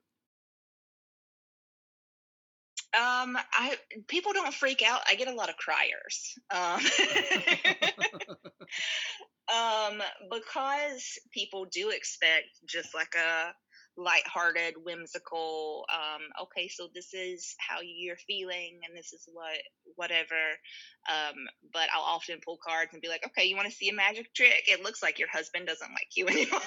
Um, I people don't freak out. I get a lot of criers. Um, um because people do expect just like a lighthearted, whimsical. Um, okay, so this is how you're feeling, and this is what whatever. Um, but I'll often pull cards and be like, okay, you want to see a magic trick? It looks like your husband doesn't like you anymore.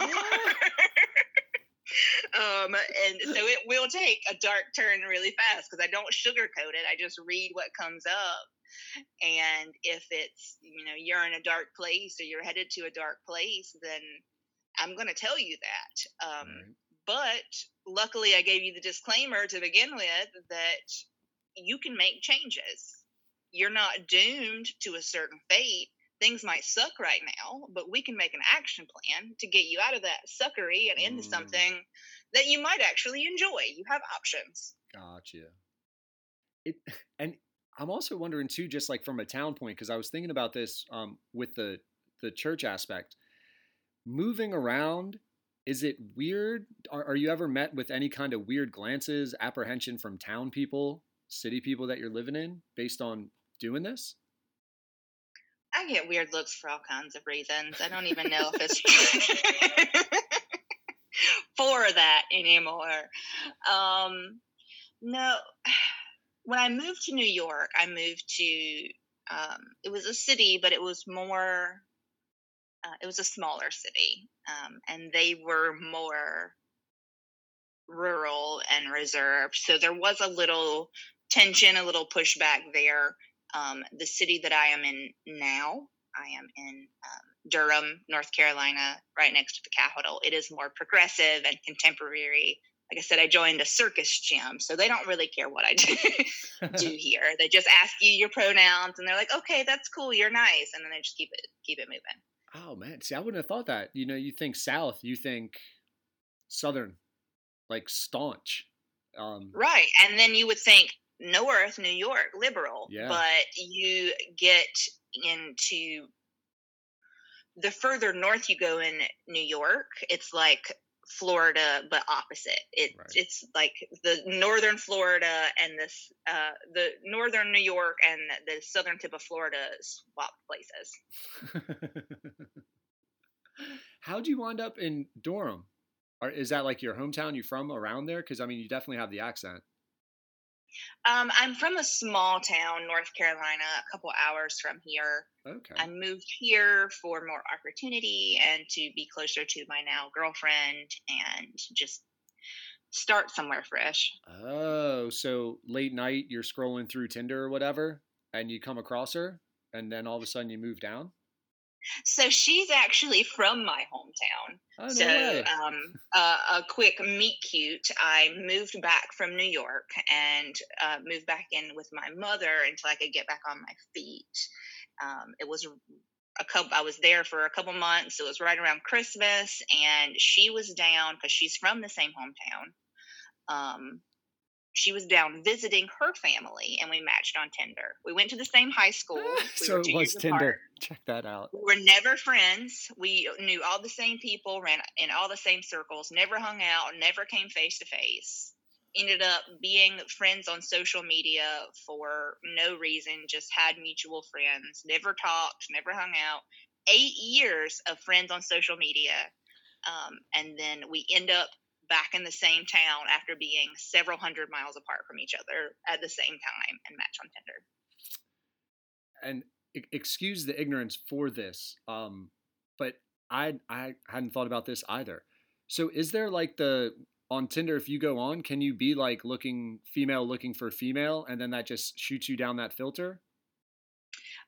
um, and so it will take a dark turn really fast because I don't sugarcoat it. I just read what comes up. And if it's, you know, you're in a dark place or you're headed to a dark place, then I'm going to tell you that. Um, right. But luckily, I gave you the disclaimer to begin with that you can make changes. You're not doomed to a certain fate. Things might suck right now, but we can make an action plan to get you out of that suckery and into mm. something that you might actually enjoy. You have options. Gotcha. It and I'm also wondering too, just like from a town point, because I was thinking about this um, with the the church aspect. Moving around is it weird? Are, are you ever met with any kind of weird glances, apprehension from town people, city people that you're living in based on doing this? I get weird looks for all kinds of reasons. I don't even know if it's for that anymore. Um, no, when I moved to New York, I moved to um, it was a city, but it was more uh, it was a smaller city, um, and they were more rural and reserved. So there was a little tension, a little pushback there. Um, the city that I am in now, I am in um, Durham, North Carolina, right next to the capital. It is more progressive and contemporary. Like I said, I joined a circus gym, so they don't really care what I do, do here. They just ask you your pronouns, and they're like, "Okay, that's cool. You're nice," and then they just keep it keep it moving. Oh man, see, I wouldn't have thought that. You know, you think South, you think Southern, like staunch. Um, right, and then you would think North, New York, liberal. Yeah. But you get into the further north you go in New York, it's like Florida, but opposite. It, right. It's like the northern Florida and this uh, the northern New York and the southern tip of Florida swap places. How'd you wind up in Durham? Or is that like your hometown? You from around there? Because I mean, you definitely have the accent. Um, I'm from a small town, North Carolina, a couple hours from here. Okay. I moved here for more opportunity and to be closer to my now girlfriend and just start somewhere fresh. Oh, so late night you're scrolling through Tinder or whatever and you come across her and then all of a sudden you move down? So she's actually from my hometown. Oh, no so, um, uh, a quick meet cute. I moved back from New York and uh, moved back in with my mother until I could get back on my feet. Um, it was a couple. I was there for a couple months. It was right around Christmas, and she was down because she's from the same hometown. Um, she was down visiting her family and we matched on Tinder. We went to the same high school. We so it was Tinder. Apart. Check that out. We were never friends. We knew all the same people, ran in all the same circles, never hung out, never came face to face. Ended up being friends on social media for no reason, just had mutual friends, never talked, never hung out. Eight years of friends on social media. Um, and then we end up back in the same town after being several hundred miles apart from each other at the same time and match on Tinder. And excuse the ignorance for this, um, but I I hadn't thought about this either. So is there like the on Tinder if you go on, can you be like looking female looking for female and then that just shoots you down that filter?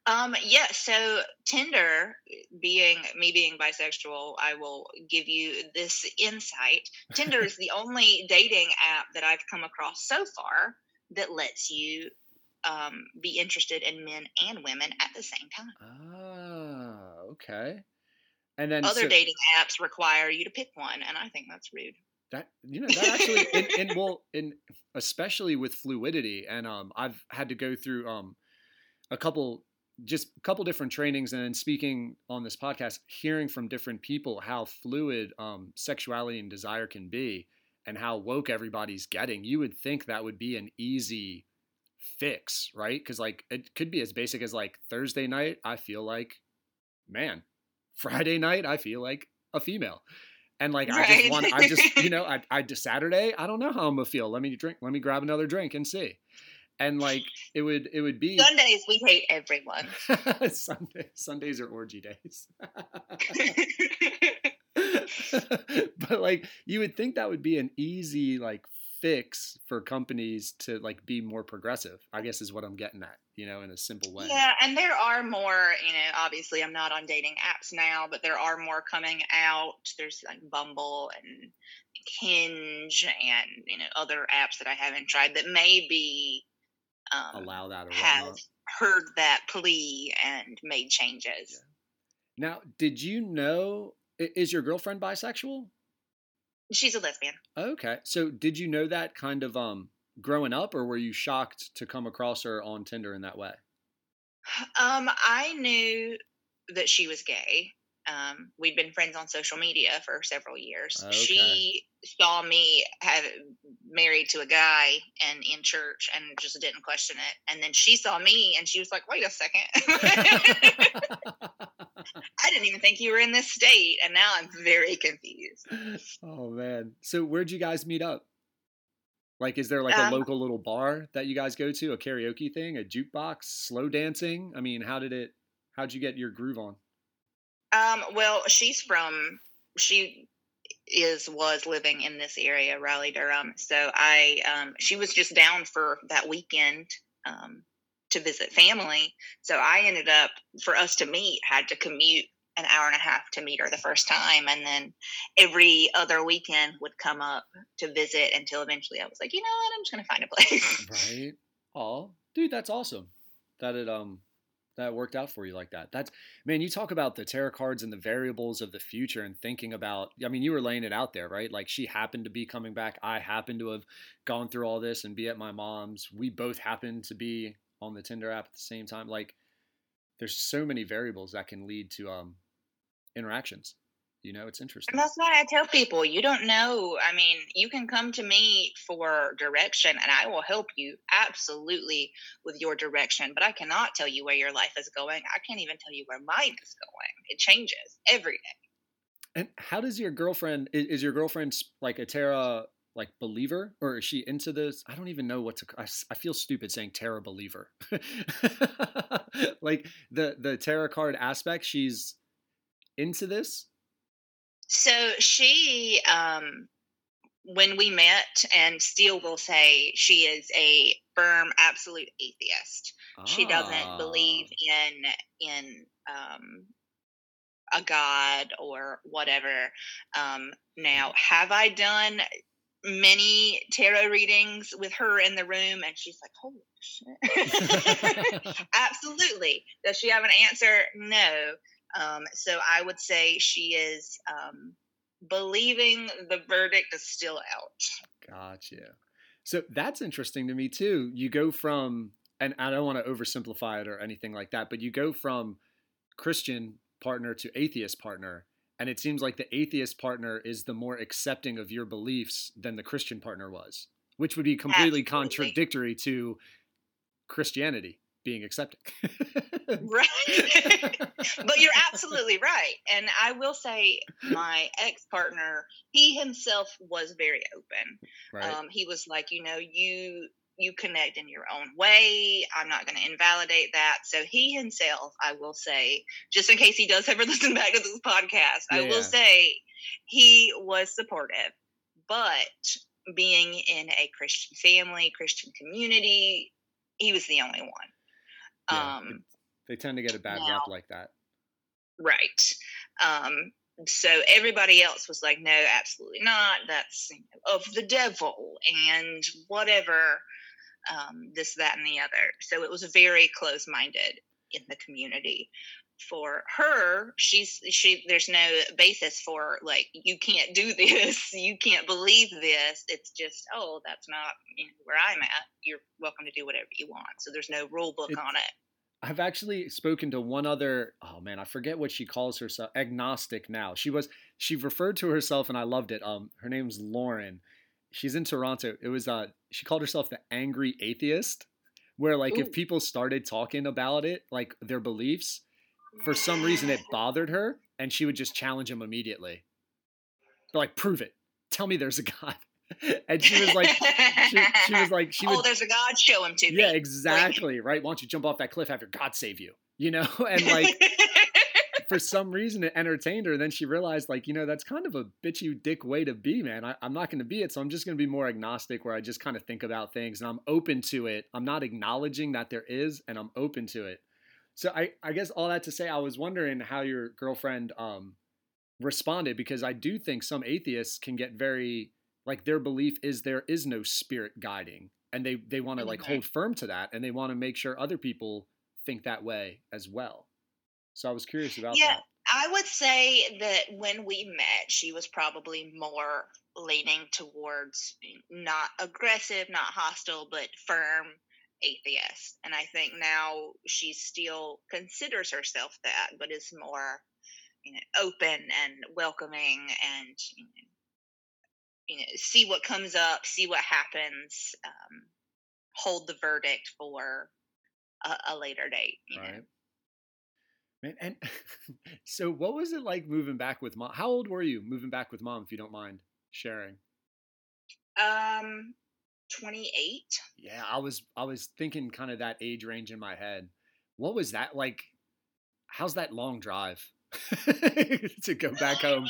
Um, yeah, so Tinder, being me being bisexual, I will give you this insight. Tinder is the only dating app that I've come across so far that lets you um, be interested in men and women at the same time. Ah, okay. And then other so, dating apps require you to pick one, and I think that's rude. That you know that actually, in, in well, in especially with fluidity, and um, I've had to go through um a couple just a couple different trainings and then speaking on this podcast, hearing from different people how fluid um, sexuality and desire can be and how woke everybody's getting, you would think that would be an easy fix, right? Because like it could be as basic as like Thursday night, I feel like man. Friday night, I feel like a female. And like right. I just want, I just you know, I, I just Saturday, I don't know how I'm gonna feel. Let me drink, let me grab another drink and see and like it would it would be Sundays we hate everyone. Sunday Sundays are orgy days. but like you would think that would be an easy like fix for companies to like be more progressive. I guess is what I'm getting at, you know, in a simple way. Yeah, and there are more, you know, obviously I'm not on dating apps now, but there are more coming out. There's like Bumble and Hinge and you know other apps that I haven't tried that may be um, allow that have heard that plea and made changes. Yeah. Now, did you know is your girlfriend bisexual? She's a lesbian. Okay. So, did you know that kind of um growing up or were you shocked to come across her on Tinder in that way? Um I knew that she was gay. Um, we'd been friends on social media for several years. Okay. She saw me have married to a guy and in church and just didn't question it. And then she saw me and she was like, "Wait a second, I didn't even think you were in this state." And now I'm very confused. Oh man! So where'd you guys meet up? Like, is there like a um, local little bar that you guys go to, a karaoke thing, a jukebox, slow dancing? I mean, how did it? How'd you get your groove on? Um, well, she's from she is was living in this area, Raleigh, Durham. So I um, she was just down for that weekend um, to visit family. So I ended up for us to meet had to commute an hour and a half to meet her the first time, and then every other weekend would come up to visit until eventually I was like, you know what, I'm just gonna find a place. Right. Oh, dude, that's awesome. That it um that worked out for you like that. That's man, you talk about the tarot cards and the variables of the future and thinking about I mean, you were laying it out there, right? Like she happened to be coming back. I happened to have gone through all this and be at my mom's. We both happened to be on the Tinder app at the same time. Like there's so many variables that can lead to um interactions. You know, it's interesting. And that's why I tell people you don't know. I mean, you can come to me for direction and I will help you absolutely with your direction, but I cannot tell you where your life is going. I can't even tell you where mine is going. It changes every day. And how does your girlfriend is, your girlfriend like a tarot like believer or is she into this? I don't even know what to I, I feel stupid saying tarot believer. like the the tarot card aspect, she's into this so she, um, when we met, and Steele will say she is a firm, absolute atheist. Ah. She doesn't believe ah. in in um, a god or whatever. Um, now, have I done many tarot readings with her in the room? And she's like, "Holy shit!" Absolutely. Does she have an answer? No. Um, so I would say she is um, believing the verdict is still out. Gotcha. So that's interesting to me too. You go from, and I don't want to oversimplify it or anything like that, but you go from Christian partner to atheist partner. And it seems like the atheist partner is the more accepting of your beliefs than the Christian partner was, which would be completely Absolutely. contradictory to Christianity being accepting. right. but you're absolutely right. And I will say, my ex partner, he himself was very open. Right. Um, he was like, you know, you you connect in your own way. I'm not going to invalidate that. So he himself, I will say, just in case he does ever listen back to this podcast, yeah, I will yeah. say he was supportive. But being in a Christian family, Christian community, he was the only one. Yeah, um, they tend to get a bad now, rep like that. Right. Um, so everybody else was like, no, absolutely not. That's you know, of the devil and whatever, um, this, that, and the other. So it was very close minded in the community. For her, she's she. There's no basis for like you can't do this, you can't believe this. It's just oh, that's not you know, where I'm at. You're welcome to do whatever you want. So there's no rule book it, on it. I've actually spoken to one other. Oh man, I forget what she calls herself. Agnostic now. She was. She referred to herself, and I loved it. Um, her name's Lauren. She's in Toronto. It was uh, she called herself the angry atheist, where like Ooh. if people started talking about it, like their beliefs, for some reason it bothered her, and she would just challenge him immediately. But like, prove it. Tell me there's a God. and she was like, she, she, was like, she oh, there's a God, show him to me. Yeah, exactly. Like, right. Why don't you jump off that cliff after God save you? You know, and like. for some reason it entertained her. Then she realized, like, you know, that's kind of a bitchy dick way to be, man. I, am not going to be it. So I'm just going to be more agnostic where I just kind of think about things and I'm open to it. I'm not acknowledging that there is and I'm open to it. So I, I guess all that to say, I was wondering how your girlfriend um, responded because I do think some atheists can get very like their belief is there is no spirit guiding and they they want to like hold firm to that and they want to make sure other people think that way as well so i was curious about that. yeah, that i would say that when we met she was probably more leaning towards not aggressive not hostile but firm atheist and i think now she still considers herself that but is more you know open and welcoming and you know, you know, see what comes up, see what happens, um, hold the verdict for a, a later date. right. Know? Man, and so what was it like moving back with mom? How old were you moving back with mom, if you don't mind sharing? Um, 28. Yeah, I was I was thinking kind of that age range in my head. What was that like? How's that long drive? to go back home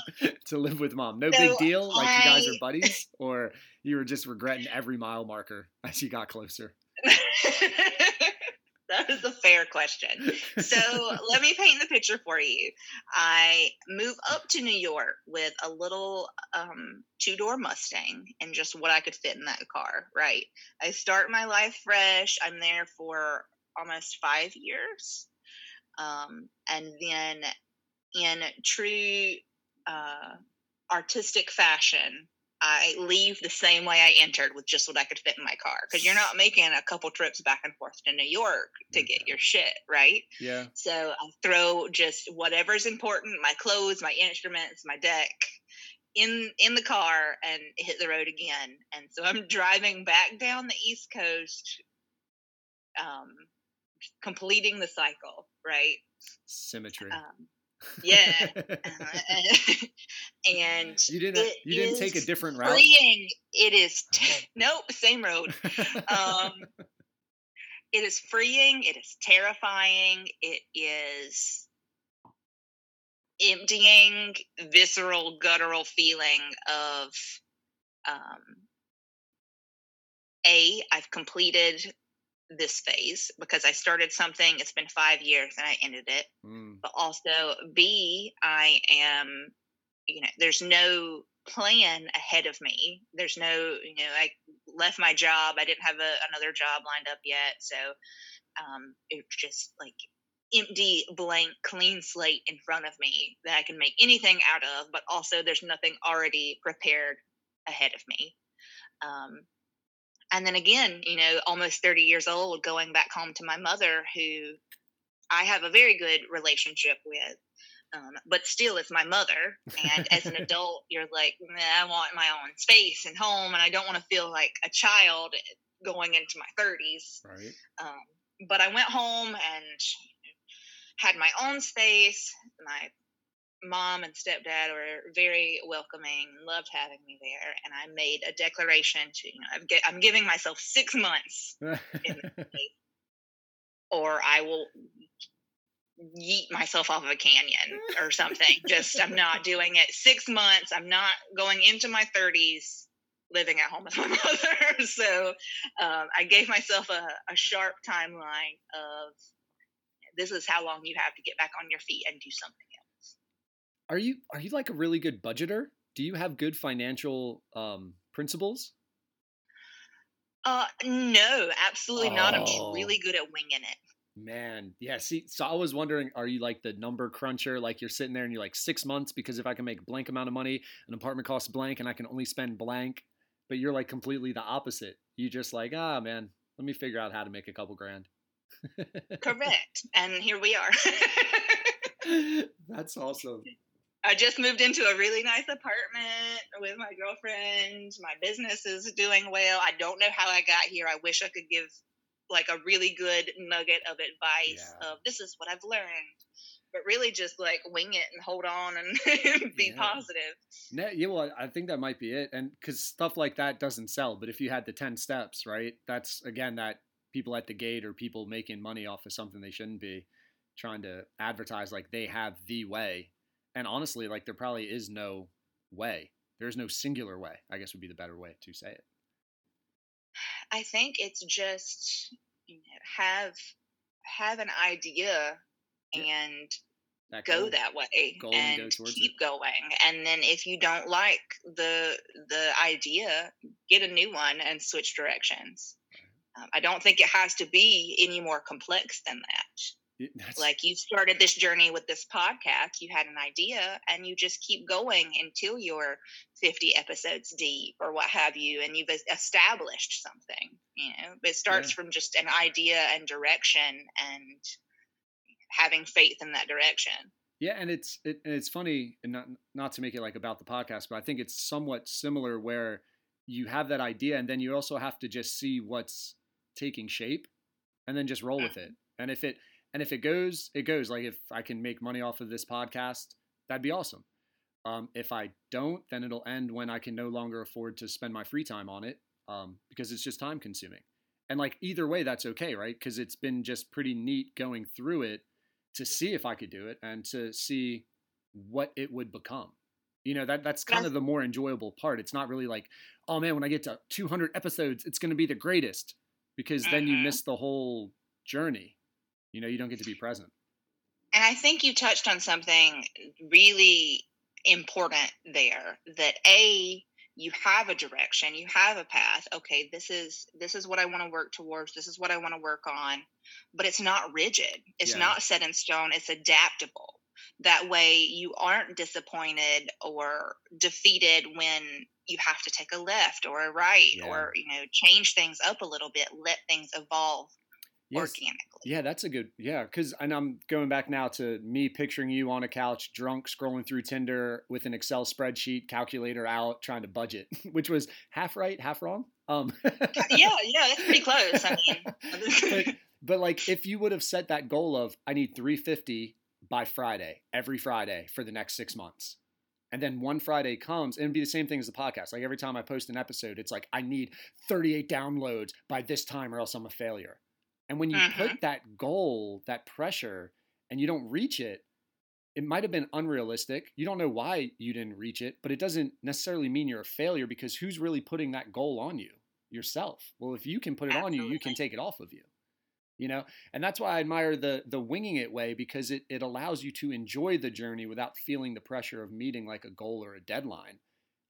to live with mom. No so big deal. Like I... you guys are buddies, or you were just regretting every mile marker as you got closer. that is a fair question. So let me paint the picture for you. I move up to New York with a little um, two door Mustang and just what I could fit in that car, right? I start my life fresh. I'm there for almost five years. Um, and then in true uh, artistic fashion, I leave the same way I entered with just what I could fit in my car. Because you're not making a couple trips back and forth to New York to get your shit, right? Yeah. So I throw just whatever's important, my clothes, my instruments, my deck in in the car and hit the road again. And so I'm driving back down the East Coast, um, completing the cycle, right? Symmetry. Um, yeah. Uh, and you didn't you didn't take a different route? freeing. It is t- nope same road. Um it is freeing it is terrifying it is emptying visceral guttural feeling of um a i've completed this phase because I started something, it's been five years and I ended it. Mm. But also, B, I am, you know, there's no plan ahead of me. There's no, you know, I left my job. I didn't have a, another job lined up yet. So um, it's just like empty, blank, clean slate in front of me that I can make anything out of, but also there's nothing already prepared ahead of me. Um, and then again, you know, almost 30 years old, going back home to my mother, who I have a very good relationship with. Um, but still, it's my mother. And as an adult, you're like, I want my own space and home, and I don't want to feel like a child going into my 30s. Right. Um, but I went home and had my own space. My mom and stepdad were very welcoming, loved having me there, and I made a declaration to you know I'm giving myself six months, or I will yeet myself off of a canyon or something. Just I'm not doing it. Six months. I'm not going into my 30s living at home with my mother. so um, I gave myself a, a sharp timeline of this is how long you have to get back on your feet and do something else. Are you are you like a really good budgeter? Do you have good financial um, principles? Uh, no, absolutely oh. not. I'm oh. really good at winging it. Man, yeah. See, so I was wondering, are you like the number cruncher? Like you're sitting there and you're like six months because if I can make blank amount of money, an apartment costs blank, and I can only spend blank. But you're like completely the opposite. You just like, ah, man, let me figure out how to make a couple grand. Correct. And here we are. That's awesome. I just moved into a really nice apartment with my girlfriend. My business is doing well. I don't know how I got here. I wish I could give like a really good nugget of advice yeah. of this is what I've learned. But really just like wing it and hold on and be yeah. positive. Yeah, yeah, well, I think that might be it. And because stuff like that doesn't sell. But if you had the 10 steps, right, that's again that people at the gate or people making money off of something they shouldn't be trying to advertise like they have the way. And honestly, like there probably is no way. There's no singular way, I guess would be the better way to say it. I think it's just you know, have have an idea and that go that way and, and keep it. going and then if you don't like the the idea get a new one and switch directions um, I don't think it has to be any more complex than that. That's... Like you started this journey with this podcast, you had an idea, and you just keep going until you're 50 episodes deep or what have you, and you've established something. You know, it starts yeah. from just an idea and direction, and having faith in that direction. Yeah, and it's it, and it's funny, and not not to make it like about the podcast, but I think it's somewhat similar where you have that idea, and then you also have to just see what's taking shape and then just roll with mm-hmm. it. And if it and if it goes, it goes. Like if I can make money off of this podcast, that'd be awesome. Um, if I don't, then it'll end when I can no longer afford to spend my free time on it um, because it's just time consuming. And like either way, that's okay, right? Because it's been just pretty neat going through it to see if I could do it and to see what it would become. You know, that that's kind of the more enjoyable part. It's not really like, oh man, when I get to 200 episodes, it's going to be the greatest because then you mm-hmm. miss the whole journey. You know, you don't get to be present. And I think you touched on something really important there that a you have a direction you have a path okay this is this is what i want to work towards this is what i want to work on but it's not rigid it's yeah. not set in stone it's adaptable that way you aren't disappointed or defeated when you have to take a left or a right yeah. or you know change things up a little bit let things evolve yes. organically yeah that's a good yeah because and i'm going back now to me picturing you on a couch drunk scrolling through tinder with an excel spreadsheet calculator out trying to budget which was half right half wrong um yeah yeah that's pretty close i mean but, but like if you would have set that goal of i need 350 by friday every friday for the next six months and then one Friday comes, and it'd be the same thing as the podcast. Like every time I post an episode, it's like I need 38 downloads by this time, or else I'm a failure. And when you mm-hmm. put that goal, that pressure, and you don't reach it, it might have been unrealistic. You don't know why you didn't reach it, but it doesn't necessarily mean you're a failure because who's really putting that goal on you? Yourself. Well, if you can put it Absolutely. on you, you can take it off of you you know and that's why i admire the the winging it way because it, it allows you to enjoy the journey without feeling the pressure of meeting like a goal or a deadline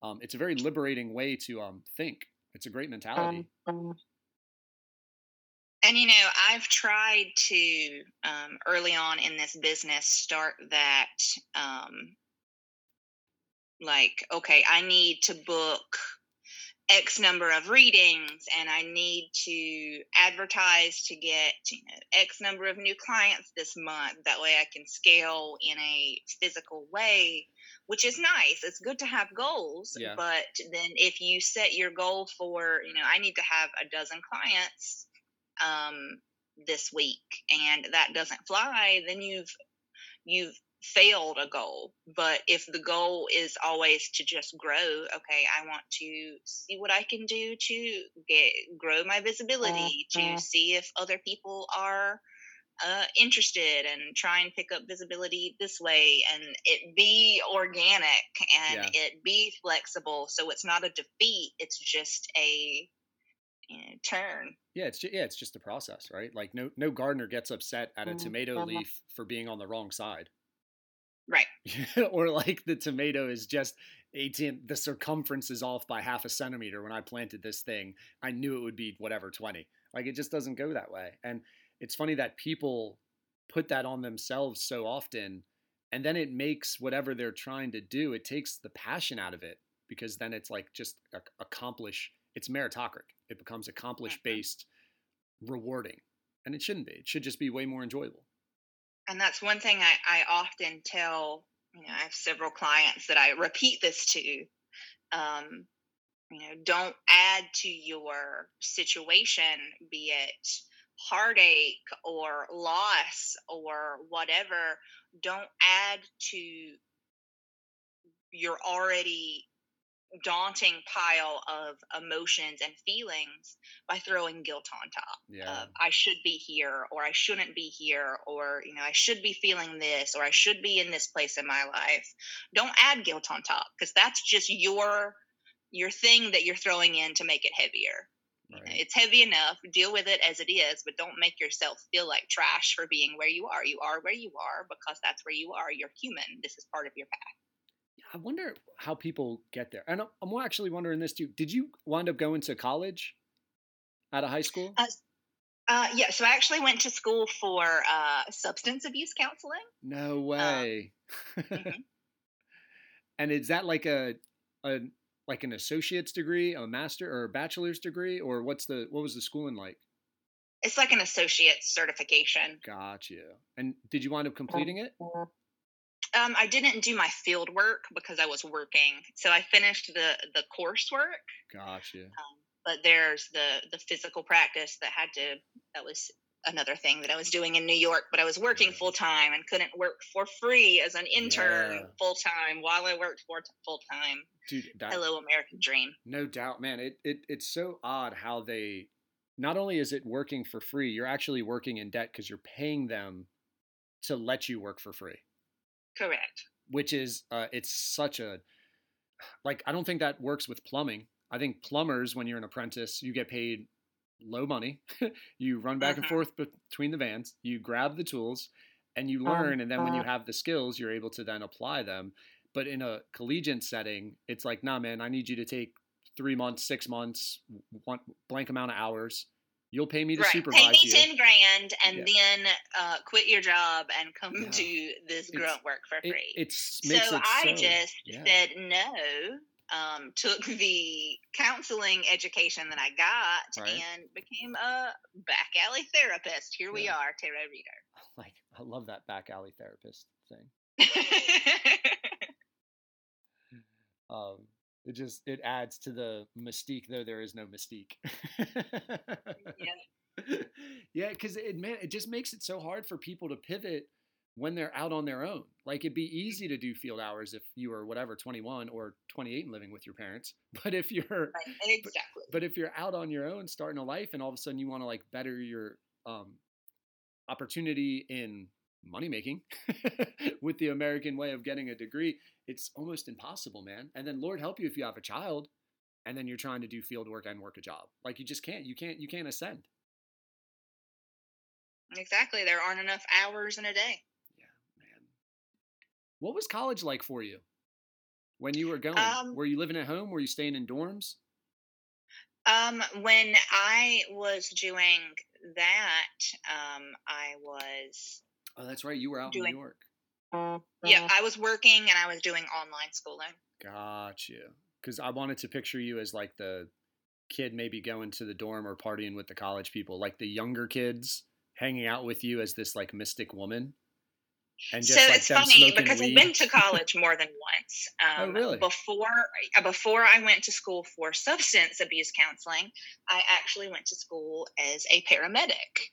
um, it's a very liberating way to um, think it's a great mentality um, and you know i've tried to um, early on in this business start that um, like okay i need to book X number of readings and I need to advertise to get you know, X number of new clients this month. That way I can scale in a physical way, which is nice. It's good to have goals. Yeah. But then if you set your goal for, you know, I need to have a dozen clients um, this week and that doesn't fly, then you've you've failed a goal. But if the goal is always to just grow, okay, I want to see what I can do to get grow my visibility, to Mm-hmm. see if other people are uh, interested and try and pick up visibility this way and it be organic and Yeah. it be flexible so it's not a defeat it's just a you know, turn. Yeah, it's ju- yeah, it's just a process, right? Like no no gardener gets upset at a mm-hmm. tomato uh-huh. leaf for being on the wrong side. right. Or like the tomato is just 18 the circumference is off by half a centimeter when i planted this thing. I knew it would be whatever 20 like it just doesn't go that way. And it's funny that people put that on themselves so often and then it makes whatever they're trying to do it takes the passion out of it because then it's like just a- accomplish it's meritocratic it becomes accomplish based rewarding. And it shouldn't be. It should just be way more enjoyable. And that's one thing I, I often tell you know i have several clients that i repeat this to um, you know don't add to your situation be it heartache or loss or whatever. Don't add to your already daunting pile of emotions and feelings by throwing guilt on top yeah I should be here or I shouldn't be here or you know I should be feeling this or I should be in this place in my life. Don't add guilt on top because that's just your your thing that you're throwing in to make it heavier. Right. It's heavy enough. Deal with it as it is, but don't make yourself feel like trash for being where you are. You are where you are because that's where you are. You're human. This is part of your path. I wonder how people get there. And I'm- I'm actually wondering this too. Did you wind up going to college out of high school? Uh, Uh, yeah, so I actually went to school for uh, substance abuse counseling. no way. mhm. and is that like a, a like an associate's degree, a master or a bachelor's degree, or what's the what was the schooling like? It's like an associate's certification. Gotcha. And did you wind up completing it? Um, I didn't do my field work because I was working, so I finished the the coursework. Gotcha. Um, but there's the the physical practice that had to. That was another thing that I was doing in New York, but I was working Yeah. full time and couldn't work for free as an intern Yeah. full time while I worked for full time. Dude, that, Hello, American Dream. No doubt, man. It, it it's so odd how they not only is it working for free, you're actually working in debt because you're paying them to let you work for free, Correct. which is uh, it's such a like I don't think that works with plumbing. I think plumbers, when you're an apprentice, you get paid low money. you run back and Mhm. forth between the vans. You grab the tools, and you Um, learn. and then when you uh have the skills, you're able to then apply them. But in a collegiate setting, it's like, nah, man, I need you to take three months, six months, one blank amount of hours. You'll pay me to Right. Pay me you. ten grand and Yeah. then uh, quit your job and come Yeah. do this It's- grunt work for It, free. it's so it I so, just yeah. said no. Um, took the counseling education that I got Right. and became a back alley therapist. Here we are, tarot reader. like I love that back alley therapist thing. Um, it just it adds to the mystique, though there is no mystique. yeah. yeah, because it man, it just makes it so hard for people to pivot when they're out on their own. Like it'd be easy to do field hours if you were whatever 21 or 28 and living with your parents. But if you're Right, exactly. but if you're out on your own starting a life and all of a sudden you want to like better your um opportunity in money making with the American way of getting a degree, it's almost impossible, man. And then Lord help you if you have a child and then you're trying to do field work and work a job. Like you just can't. You can't you can't ascend. Exactly. There aren't enough hours in a day. Yeah, man. What was college like for you when you were going? Um, were you living at home? Were you staying in dorms? Um, when I was doing that, um, I was Oh, that's right. You were out in New York. yeah, I was working and I was doing online schooling. Got you. because I wanted to picture you as like the kid maybe going to the dorm or partying with the college people, like the younger kids hanging out with you as this like mystic woman. And just, so like, it's funny because weed. I've been to college more than once. Oh, um, oh, really? Before before I went to school for substance abuse counseling, I actually went to school as a paramedic,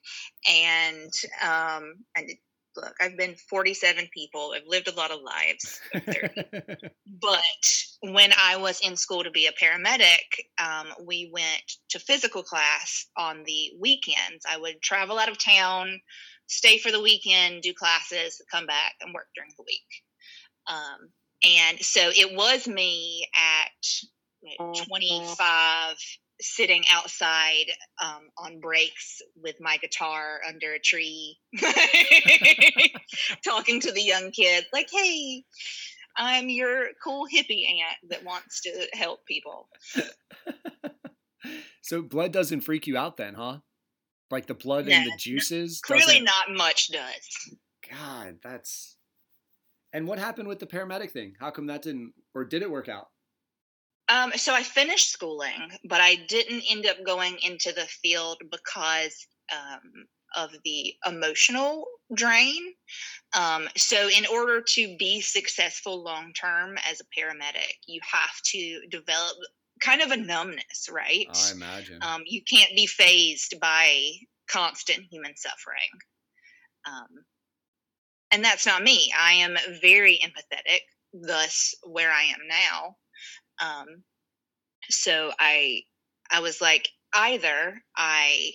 and um, and look, I've been 47 people. I've lived a lot of lives. but when I was in school to be a paramedic, um, we went to physical class on the weekends. I would travel out of town, stay for the weekend, do classes, come back, and work during the week. Um, and so it was me at 25 sitting outside um, on breaks with my guitar under a tree, talking to the young kids, like, hey, I'm your cool hippie aunt that wants to help people. so blood doesn't freak you out then, huh? Like the blood no, and the juices? Clearly, not much does. God, that's. And what happened with the paramedic thing? How come that didn't, or did it work out? Um, so I finished schooling, but I didn't end up going into the field because um, of the emotional drain. Um, so, in order to be successful long term as a paramedic, you have to develop kind of a numbness, right? I imagine. Um, you can't be phased by constant human suffering. Um, and that's not me. I am very empathetic, thus, where I am now. Um, so I I was like, either I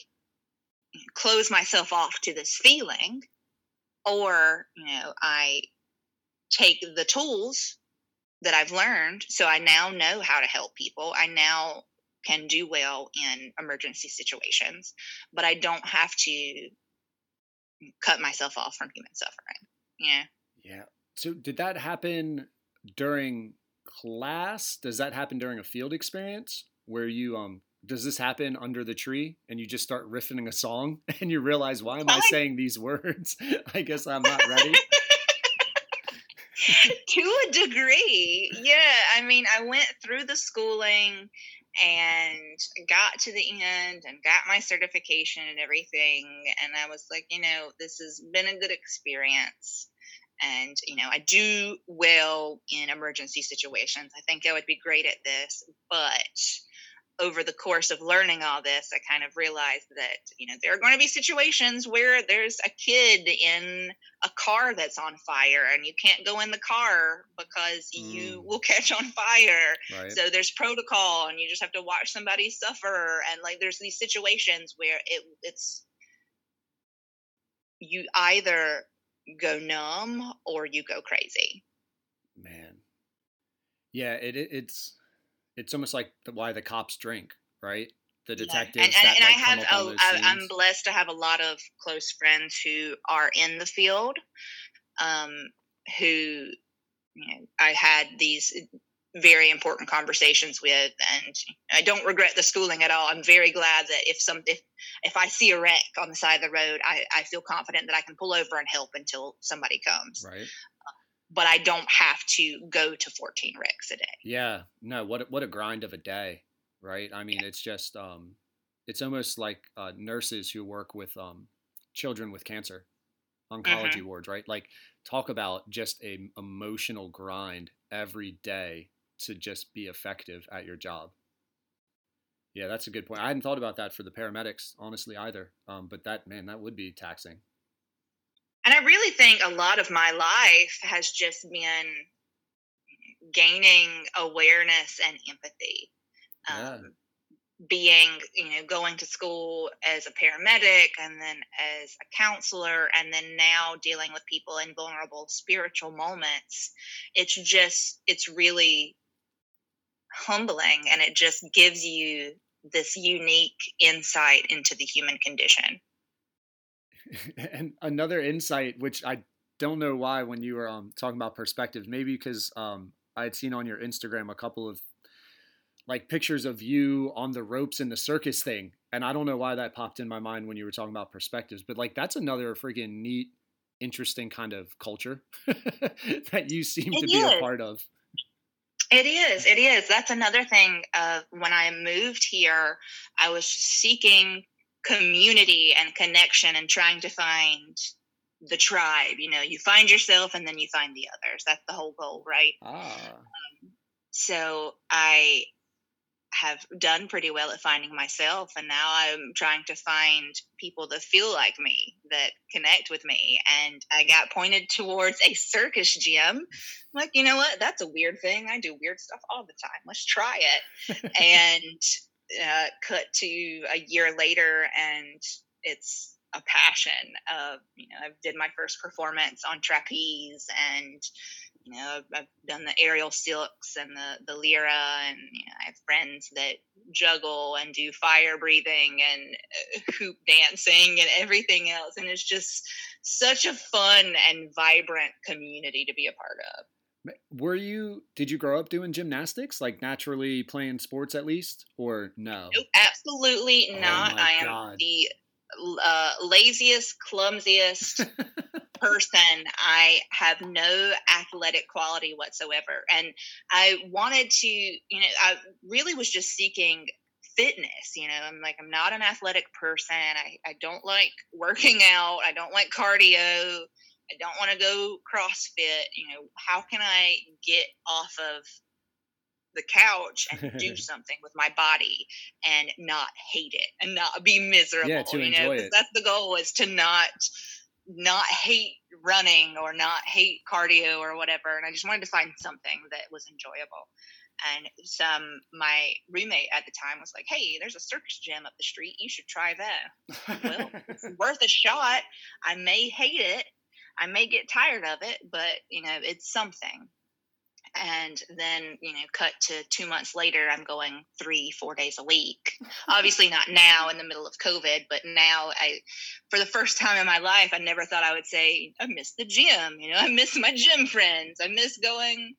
close myself off to this feeling, or you know, I take the tools that I've learned. So I now know how to help people. I now can do well in emergency situations, but I don't have to cut myself off from human suffering. Yeah. Yeah. So did that happen during class? Does that happen during a field experience where you um does this happen under the tree and you just start riffing a song and you realize why am I saying these words? I guess I'm not ready. to a degree. Yeah, I mean, I went through the schooling and got to the end and got my certification and everything and I was like, you know, this has been a good experience and you know i do well in emergency situations i think i would be great at this but over the course of learning all this i kind of realized that you know there are going to be situations where there's a kid in a car that's on fire and you can't go in the car because mm. you will catch on fire right. so there's protocol and you just have to watch somebody suffer and like there's these situations where it it's you either go numb or you go crazy. Man, yeah, it, it it's it's almost like the, why the cops drink, right? The detectives. Yeah. And, and, that, and like, I have, a, I'm blessed to have a lot of close friends who are in the field, um, who you know, I had these very important conversations with and i don't regret the schooling at all. I'm very glad that if some if if i see a wreck on the side of the road i, I feel confident that i can pull over and help until somebody comes. Right. But i don't have to go to 14 wrecks a day. Yeah. No what what a grind of a day right? I mean yeah. it's just um it's almost like uh, nurses who work with um children with cancer oncology mm-hmm. wards right? Like talk about just a emotional grind every day to just be effective at your job. Yeah, that's a good point. I hadn't thought about that for the paramedics, honestly, either. Um, but that, man, that would be taxing. And I really think a lot of my life has just been gaining awareness and empathy. Um, yeah. Being, you know, going to school as a paramedic and then as a counselor, and then now dealing with people in vulnerable spiritual moments. It's just, it's really humbling and it just gives you this unique insight into the human condition. and another insight, which I don't know why when you were um, talking about perspectives, maybe because um, I had seen on your Instagram a couple of like pictures of you on the ropes in the circus thing. And I don't know why that popped in my mind when you were talking about perspectives, but like that's another freaking neat, interesting kind of culture that you seem it to is. be a part of It is. It is. That's another thing. Of when I moved here, I was seeking community and connection and trying to find the tribe. You know, you find yourself and then you find the others. That's the whole goal, right? Ah. Um, so I have done pretty well at finding myself and now i'm trying to find people that feel like me that connect with me and i got pointed towards a circus gym. I'm like you know what? That's a weird thing. I do weird stuff all the time. Let's try it. And uh, cut to a year later and it's a passion of you know i did my first performance on trapeze and you know, I've, done the aerial silks and the, the lyra, and you know, I have friends that juggle and do fire breathing and uh, hoop dancing and everything else. And it's just such a fun and vibrant community to be a part of. Were you, did you grow up doing gymnastics, like naturally playing sports at least, or no? Nope, absolutely oh not. I am God. the uh, laziest, clumsiest person. I have no athletic quality whatsoever. And I wanted to, you know, I really was just seeking fitness. You know, I'm like, I'm not an athletic person. I, I don't like working out. I don't like cardio. I don't want to go CrossFit. You know, how can I get off of the couch and do something with my body and not hate it and not be miserable. Yeah, to you know, it. that's the goal is to not not hate running or not hate cardio or whatever. And I just wanted to find something that was enjoyable. And some my roommate at the time was like, "Hey, there's a circus gym up the street. You should try that." well, it's worth a shot. I may hate it. I may get tired of it, but you know, it's something and then you know cut to two months later i'm going three four days a week obviously not now in the middle of covid but now i for the first time in my life i never thought i would say i miss the gym you know i miss my gym friends i miss going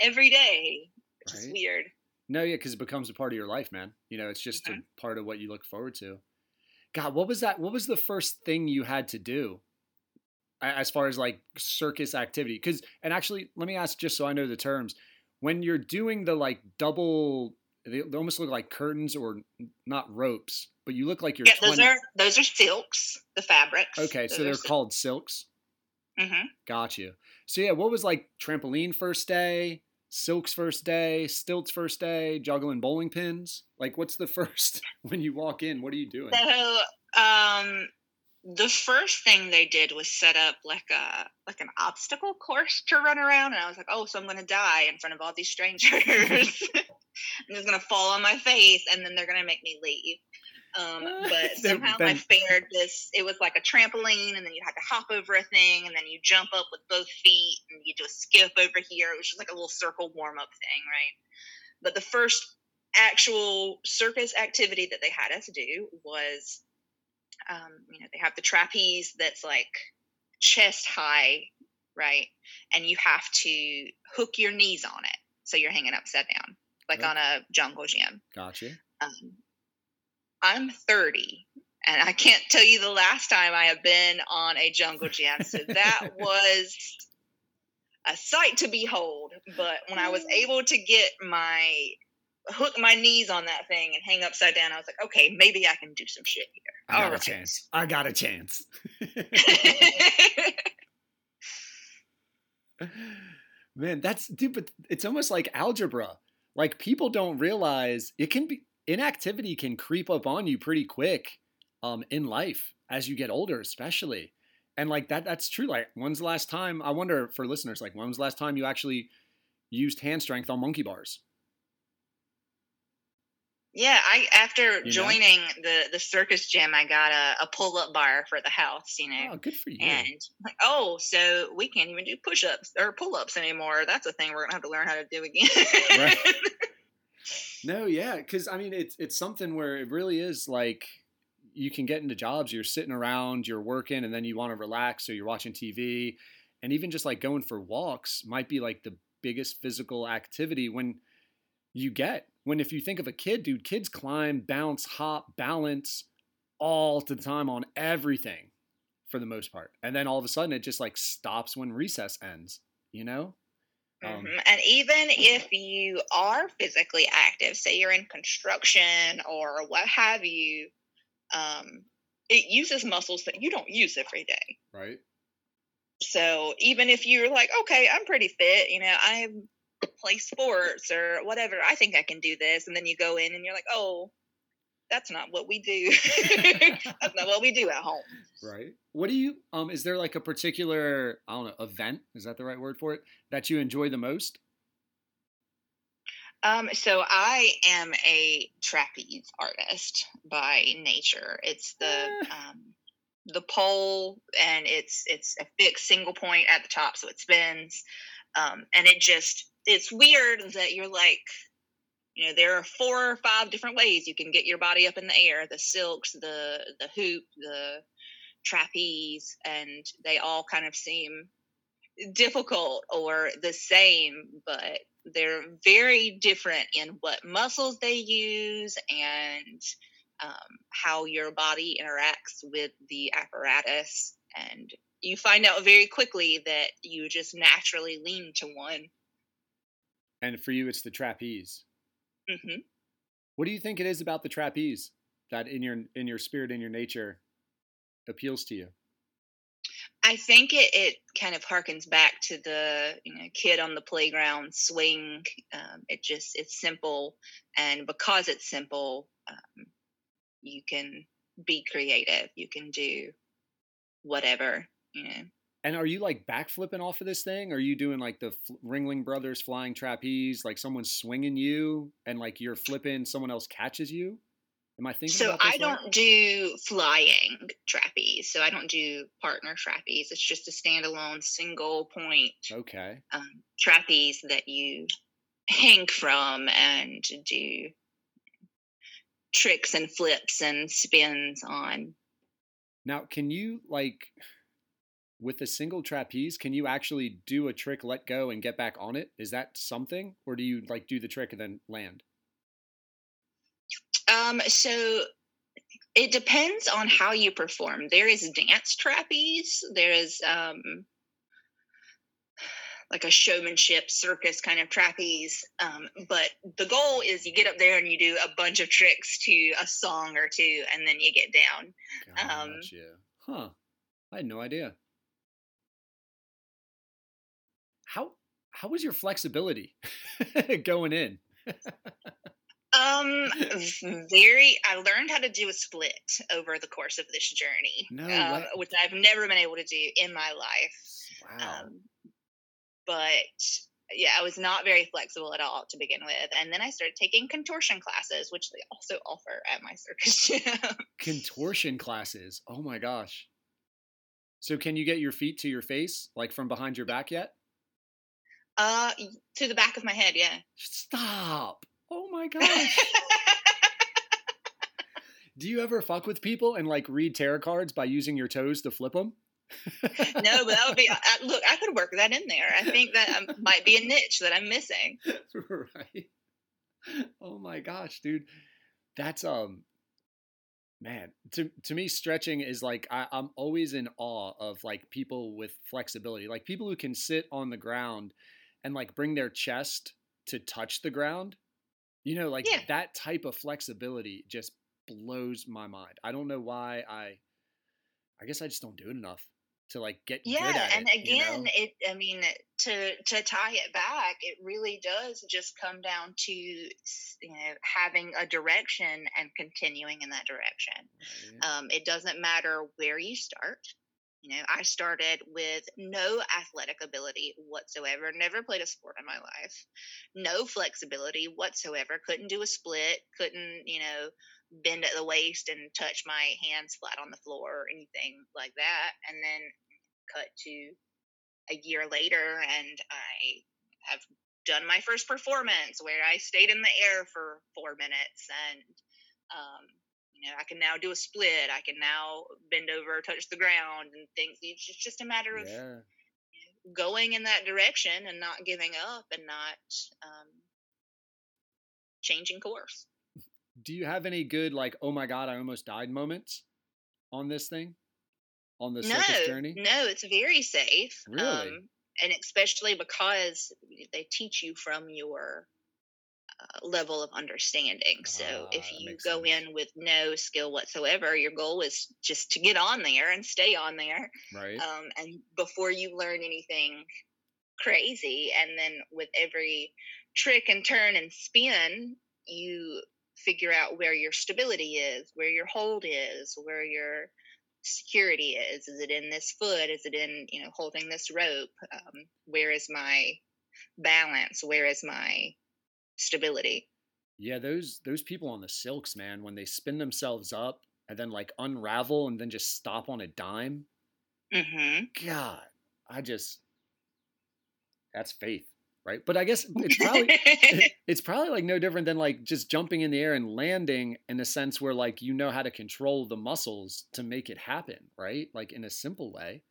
every day which right. is weird no yeah because it becomes a part of your life man you know it's just mm-hmm. a part of what you look forward to god what was that what was the first thing you had to do as far as like circus activity because and actually let me ask just so i know the terms when you're doing the like double they, they almost look like curtains or not ropes but you look like you're yeah 20... those are those are silks the fabrics. Okay those so they're called silks? Mm-hmm. got you. So yeah what was like trampoline first day silks first day stilts first day juggling bowling pins? Like what's the first when you walk in what are you doing? So um the first thing they did was set up like a like an obstacle course to run around and i was like oh so i'm gonna die in front of all these strangers i'm just gonna fall on my face and then they're gonna make me leave um, but somehow I fared this. It was like a trampoline, and then you had to hop over a thing, and then you jump up with both feet, and you do a skip over here. It was just like a little circle warm up thing, right? But the first actual circus activity that they had us do was um, you know, they have the trapeze that's like chest high, right? And you have to hook your knees on it. So you're hanging upside down, like okay. on a jungle gym. Gotcha. Um, I'm 30 and I can't tell you the last time I have been on a jungle gym. So that was a sight to behold. But when I was able to get my hook my knees on that thing and hang upside down. I was like, okay, maybe I can do some shit here. I got All a right. chance. I got a chance. Man, that's dude, but it's almost like algebra. Like people don't realize it can be inactivity can creep up on you pretty quick um in life as you get older, especially. And like that that's true. Like when's the last time I wonder for listeners, like when was the last time you actually used hand strength on monkey bars? Yeah, I after you joining know? the the circus gym, I got a, a pull up bar for the house. You know, oh, good for you. And like, oh, so we can't even do push ups or pull ups anymore. That's a thing we're gonna have to learn how to do again. right. No, yeah, because I mean, it's it's something where it really is like you can get into jobs. You're sitting around, you're working, and then you want to relax, so you're watching TV, and even just like going for walks might be like the biggest physical activity when you get when if you think of a kid, dude, kids climb, bounce, hop, balance all the time on everything for the most part. And then all of a sudden it just like stops when recess ends, you know? Um, mm-hmm. And even if you are physically active, say you're in construction or what have you, um, it uses muscles that you don't use every day. Right. So even if you're like, okay, I'm pretty fit, you know, I play sports or whatever, I think I can do this. And then you go in and you're like, oh, that's not what we do. that's not what we do at home. Right. What do you um is there like a particular I don't know, event, is that the right word for it, that you enjoy the most? Um, so I am a trapeze artist by nature. It's the eh. um, the pole, and it's it's a fixed single point at the top, so it spins, um, and it just it's weird that you're like, you know, there are four or five different ways you can get your body up in the air: the silks, the the hoop, the trapeze, and they all kind of seem difficult or the same, but they're very different in what muscles they use and um, how your body interacts with the apparatus. And you find out very quickly that you just naturally lean to one. And for you, it's the trapeze. Mm-hmm. What do you think it is about the trapeze that in your in your spirit in your nature appeals to you? I think it, it kind of harkens back to the you know kid on the playground swing. Um, it just it's simple, and because it's simple, um, you can be creative. You can do whatever you know. And are you like backflipping off of this thing? Are you doing like the Ringling Brothers flying trapeze, like someone's swinging you and like you're flipping, someone else catches you? Am I thinking? So I don't do flying trapeze. So I don't do partner trapeze. It's just a standalone single point. Okay. Um, trapeze that you hang from and do tricks and flips and spins on. Now, can you like with a single trapeze? Can you actually do a trick, let go, and get back on it? Is that something, or do you like do the trick and then land? Um, so it depends on how you perform. There is dance trapeze. There is um, like a showmanship circus kind of trapeze. Um, but the goal is you get up there and you do a bunch of tricks to a song or two, and then you get down. Um, gotcha. Um, huh? I had no idea. How how was your flexibility going in? Um, very. I learned how to do a split over the course of this journey, no uh, which I've never been able to do in my life. Wow. Um, but yeah, I was not very flexible at all to begin with, and then I started taking contortion classes, which they also offer at my circus gym. contortion classes. Oh my gosh. So can you get your feet to your face, like from behind your back yet? Uh, to the back of my head, yeah. Stop. Oh my gosh. Do you ever fuck with people and like read tarot cards by using your toes to flip them? no, but that would be I, look. I could work that in there. I think that um, might be a niche that I'm missing. right. Oh my gosh, dude, that's um, man. To to me, stretching is like I, I'm always in awe of like people with flexibility, like people who can sit on the ground and like bring their chest to touch the ground you know, like yeah. that type of flexibility just blows my mind. I don't know why I I guess I just don't do it enough to like get yeah and it, again you know? it i mean to to tie it back it really does just come down to you know having a direction and continuing in that direction right. um, it doesn't matter where you start you know, I started with no athletic ability whatsoever, never played a sport in my life, no flexibility whatsoever, couldn't do a split, couldn't, you know, bend at the waist and touch my hands flat on the floor or anything like that. And then cut to a year later, and I have done my first performance where I stayed in the air for four minutes and um, you know, I can now do a split. I can now bend over, touch the ground, and things. It's just a matter of yeah. going in that direction and not giving up and not um, changing course. Do you have any good like, oh my god, I almost died moments on this thing? On the no, journey? No, it's very safe. Really? Um, and especially because they teach you from your level of understanding. So ah, if you go sense. in with no skill whatsoever, your goal is just to get on there and stay on there. Right. Um, and before you learn anything crazy, and then with every trick and turn and spin, you figure out where your stability is, where your hold is, where your security is. Is it in this foot? Is it in, you know, holding this rope? Um, where is my balance? Where is my stability? Yeah, those those people on the silks, man, when they spin themselves up and then like unravel and then just stop on a dime. Mm-hmm. God, I just that's faith right? But I guess it's probably it's probably like no different than like just jumping in the air and landing in a sense where like you know how to control the muscles to make it happen, right? Like in a simple way.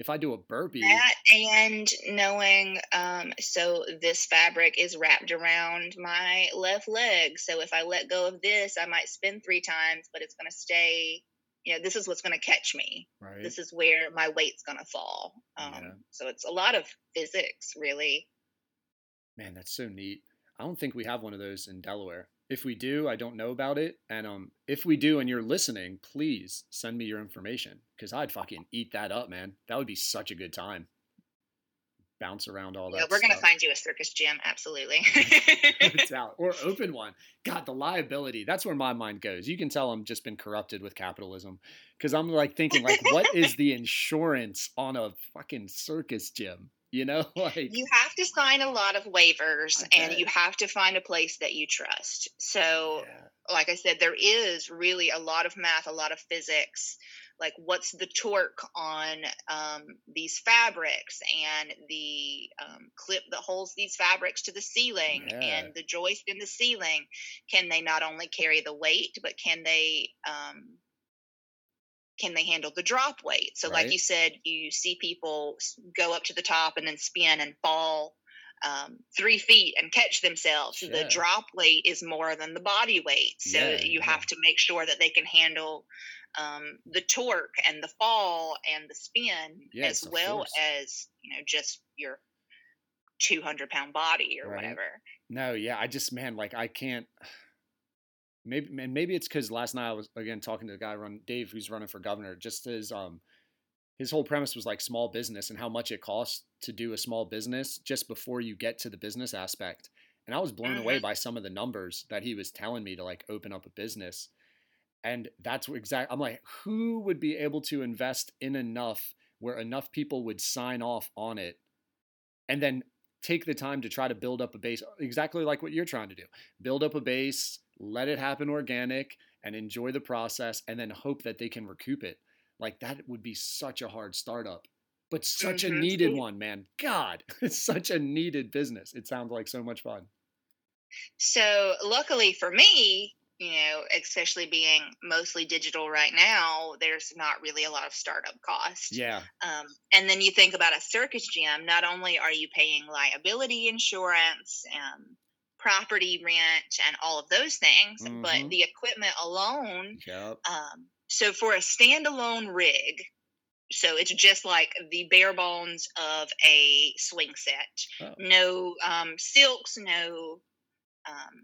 If I do a burpee, that and knowing, um, so this fabric is wrapped around my left leg. So if I let go of this, I might spin three times, but it's going to stay you know this is what's going to catch me right. this is where my weight's going to fall um, yeah. so it's a lot of physics really Man, that's so neat. I don't think we have one of those in Delaware. If we do, I don't know about it. And um, if we do and you're listening, please send me your information because I'd fucking eat that up, man. That would be such a good time. Bounce around all that. yeah, we're gonna find you a circus gym, absolutely. or open one. God, the liability. That's where my mind goes. You can tell I'm just been corrupted with capitalism because I'm like thinking, like, what is the insurance on a fucking circus gym? You know, like you have to sign a lot of waivers and you have to find a place that you trust. So, yeah. like I said, there is really a lot of math, a lot of physics. Like, what's the torque on um, these fabrics and the um, clip that holds these fabrics to the ceiling yeah. and the joist in the ceiling? Can they not only carry the weight, but can they um, can they handle the drop weight? So, right. like you said, you see people go up to the top and then spin and fall um, three feet and catch themselves. The drop weight is more than the body weight. So, yeah, you yeah. have to make sure that they can handle um, the torque and the fall and the spin as well as, you know, just your 200 pound body or right. whatever. No, yeah. I just, man, like, I can't maybe and maybe it's because last night I was again talking to the guy run Dave who's running for governor. Just his um his whole premise was like small business and how much it costs to do a small business just before you get to the business aspect. And I was blown away mm-hmm. by some of the numbers that he was telling me to like open up a business. And that's what exact I'm like, who would be able to invest in enough where enough people would sign off on it and then take the time to try to build up a base exactly like what you're trying to do. Build up a base, let it happen organic and enjoy the process and then hope that they can recoup it. Like that would be such a hard startup, but such mm-hmm. a needed one, man. God, it's such a needed business. It sounds like so much fun. So, luckily for me, you know, especially being mostly digital right now, there's not really a lot of startup cost. Yeah. Um, and then you think about a circus gym, not only are you paying liability insurance and property rent and all of those things, mm-hmm. but the equipment alone. Yep. Um, so for a standalone rig, so it's just like the bare bones of a swing set. Oh. No um, silks, no, um,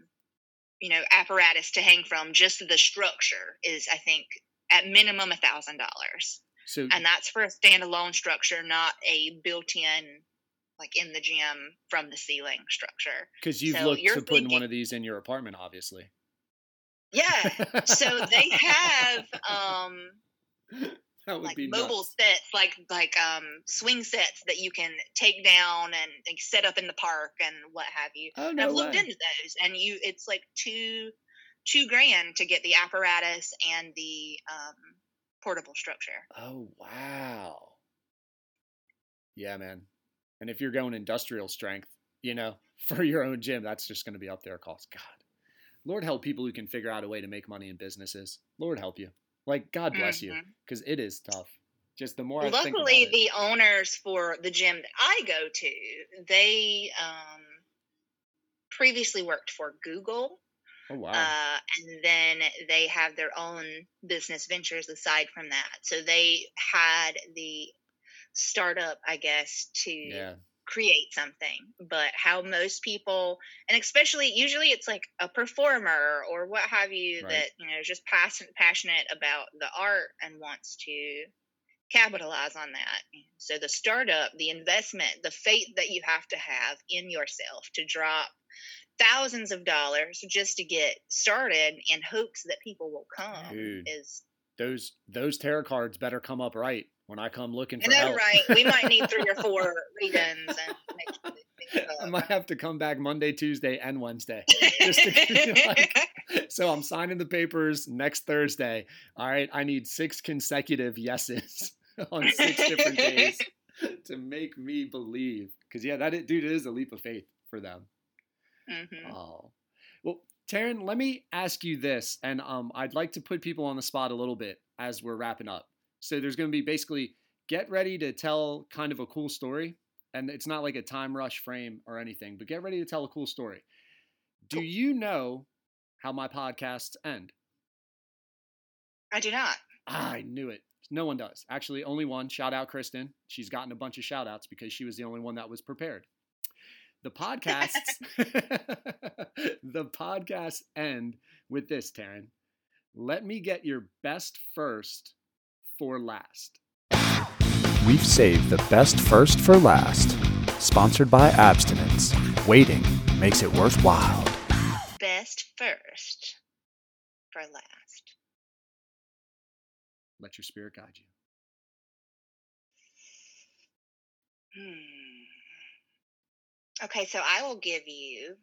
you know, apparatus to hang from. Just the structure is, I think, at minimum a thousand dollars. So, and that's for a standalone structure, not a built-in like in the gym from the ceiling structure. Because you've so looked to putting thinking, one of these in your apartment, obviously. Yeah. so they have um like mobile nuts. sets, like like um swing sets that you can take down and, and set up in the park and what have you. Oh, no and I've way. looked into those, and you it's like two two grand to get the apparatus and the um portable structure. Oh wow. Yeah, man. And if you're going industrial strength, you know, for your own gym, that's just going to be up there cost. God, Lord help people who can figure out a way to make money in businesses. Lord help you. Like God bless mm-hmm. you, because it is tough. Just the more. I Luckily, the owners for the gym that I go to, they um, previously worked for Google. Oh wow! Uh, and then they have their own business ventures aside from that. So they had the startup, I guess, to yeah. create something but how most people and especially usually it's like a performer or what have you right. that you know is just passionate passionate about the art and wants to capitalize on that so the startup the investment the faith that you have to have in yourself to drop thousands of dollars just to get started in hopes that people will come Dude, is those those tarot cards better come up right when I come looking for I know, help. right? We might need three or four readings and I might have to come back Monday, Tuesday, and Wednesday. Just to, like, so I'm signing the papers next Thursday. All right, I need six consecutive yeses on six different days to make me believe. Because yeah, that dude it is a leap of faith for them. Mm-hmm. Oh, well, Taryn, let me ask you this, and um, I'd like to put people on the spot a little bit as we're wrapping up. So there's going to be basically get ready to tell kind of a cool story, and it's not like a time rush frame or anything, but get ready to tell a cool story. Do you know how my podcasts end? I do not. Ah, I knew it. No one does. Actually, only one. Shout out Kristen. She's gotten a bunch of shout outs because she was the only one that was prepared. The podcasts the podcasts end with this, Taryn. Let me get your best first for last. We've saved the best first for last. Sponsored by Abstinence. Waiting makes it worthwhile. Best first for last. Let your spirit guide you. Hmm. Okay, so I will give you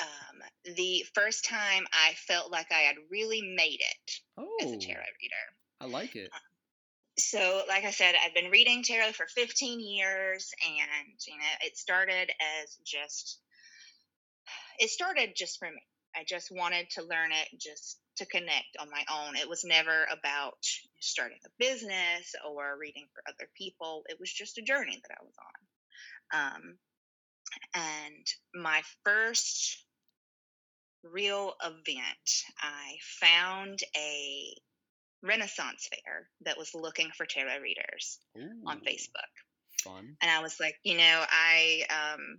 um, the first time I felt like I had really made it oh, as a oh. tarot reader. I like it. Um, so, like I said, I've been reading tarot for 15 years, and you know, it started as just it started just for me. I just wanted to learn it, just to connect on my own. It was never about starting a business or reading for other people. It was just a journey that I was on. Um, and my first real event, I found a Renaissance fair that was looking for tarot readers Ooh, on Facebook. Fun. And I was like, you know, I um,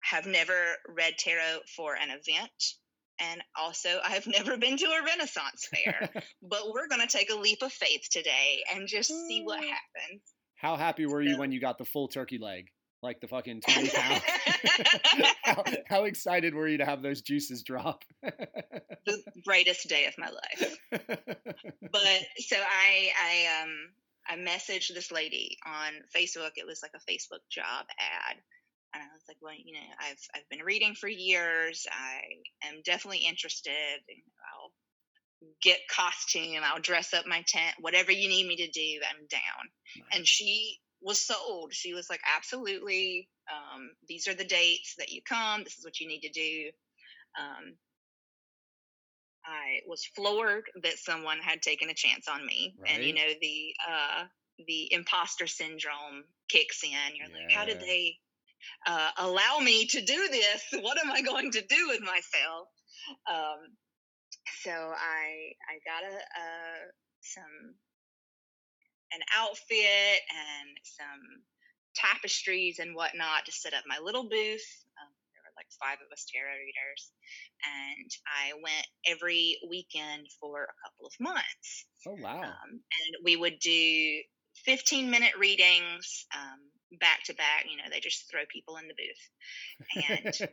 have never read tarot for an event. And also, I've never been to a Renaissance fair, but we're going to take a leap of faith today and just see what happens. How happy were you when you got the full turkey leg? Like the fucking 20 pounds. how, how, excited were you to have those juices drop? the brightest day of my life. But so I, I, um, I messaged this lady on Facebook. It was like a Facebook job ad. And I was like, well, you know, I've, I've been reading for years. I am definitely interested. I'll get costume. I'll dress up my tent. Whatever you need me to do, I'm down. Nice. And she was sold. She was like, absolutely. Um, these are the dates that you come. This is what you need to do. Um, I was floored that someone had taken a chance on me, right. and you know the uh, the imposter syndrome kicks in. You're yeah. like, how did they uh, allow me to do this? What am I going to do with myself? Um, so I I got a, uh, some an outfit and some tapestries and whatnot to set up my little booth. Um, there were like five of us tarot readers, and I went every weekend for a couple of months. Oh wow! Um, and we would do 15 minute readings um, back to back. You know, they just throw people in the booth,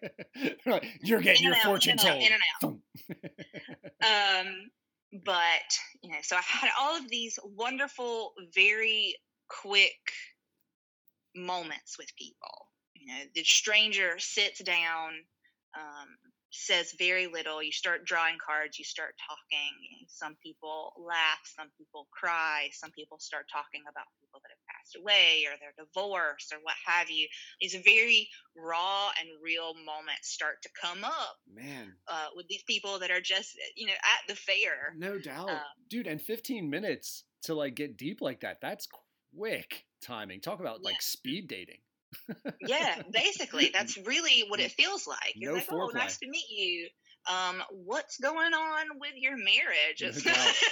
and you're getting your fortune told. In and out. um, but you know so i had all of these wonderful very quick moments with people. You know the stranger sits down um, says very little. You start drawing cards, you start talking. Some people laugh, some people cry, some people start talking about people that have passed away or their divorce or what have you. These very raw and real moments start to come up. Man, uh, with these people that are just you know at the fair. No doubt, um, dude. And 15 minutes to like get deep like that. That's quick timing. Talk about yeah. like speed dating yeah, basically, that's really what it feels like. You're no like, oh, nice to meet you. Um, what's going on with your marriage?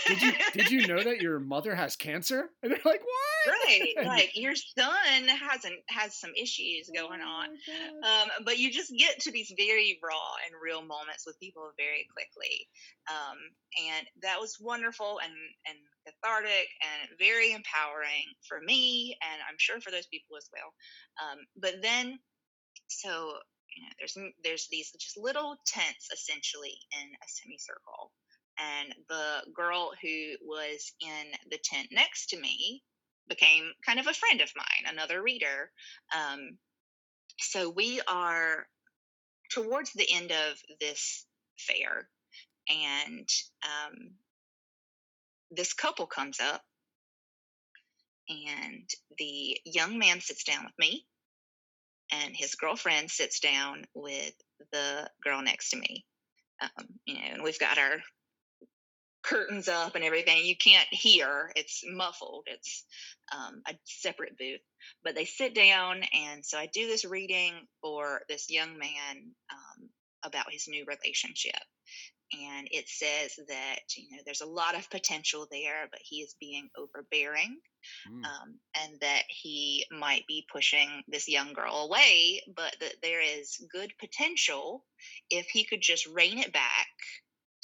did you did you know that your mother has cancer? And they're like, what? Right, like your son hasn't has some issues going oh on. Um, but you just get to these very raw and real moments with people very quickly, um, and that was wonderful and and cathartic and very empowering for me, and I'm sure for those people as well. Um, but then, so there's there's these just little tents essentially in a semicircle, and the girl who was in the tent next to me became kind of a friend of mine, another reader. Um, so we are towards the end of this fair, and um, this couple comes up, and the young man sits down with me and his girlfriend sits down with the girl next to me. Um, you know, and we've got our curtains up and everything. You can't hear; it's muffled. It's um, a separate booth. But they sit down, and so I do this reading for this young man um, about his new relationship and it says that you know there's a lot of potential there but he is being overbearing mm. um, and that he might be pushing this young girl away but that there is good potential if he could just rein it back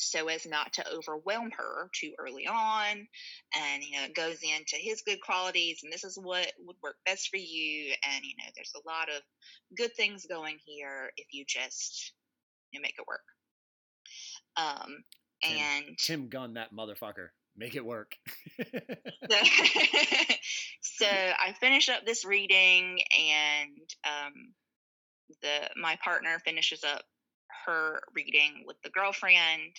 so as not to overwhelm her too early on and you know it goes into his good qualities and this is what would work best for you and you know there's a lot of good things going here if you just you know, make it work um, Tim, and Tim Gunn, that motherfucker, make it work. so I finish up this reading, and um, the my partner finishes up her reading with the girlfriend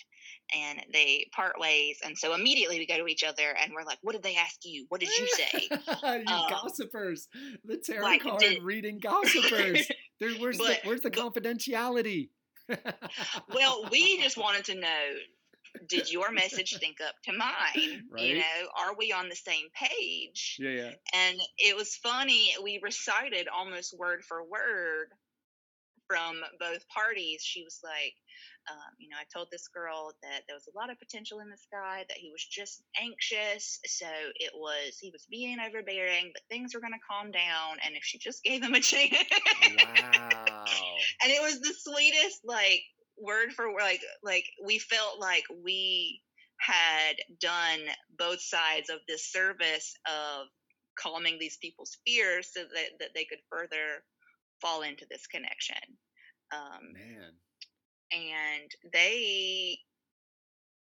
and they part ways. And so immediately we go to each other and we're like what did they ask you? What did you say? You um, gossipers. The tarot like, card did, reading gossipers. There, where's, but, the, where's the but, confidentiality? Well, we just wanted to know did your message sync up to mine? Right. You know, are we on the same page? Yeah, yeah. And it was funny. We recited almost word for word from both parties. She was like, um, you know, I told this girl that there was a lot of potential in this guy, that he was just anxious. So it was, he was being overbearing, but things were going to calm down. And if she just gave him a chance. Wow. and it was the sweetest, like, word for like, like we felt like we had done both sides of this service of calming these people's fears so that, that they could further fall into this connection. Um, Man. And they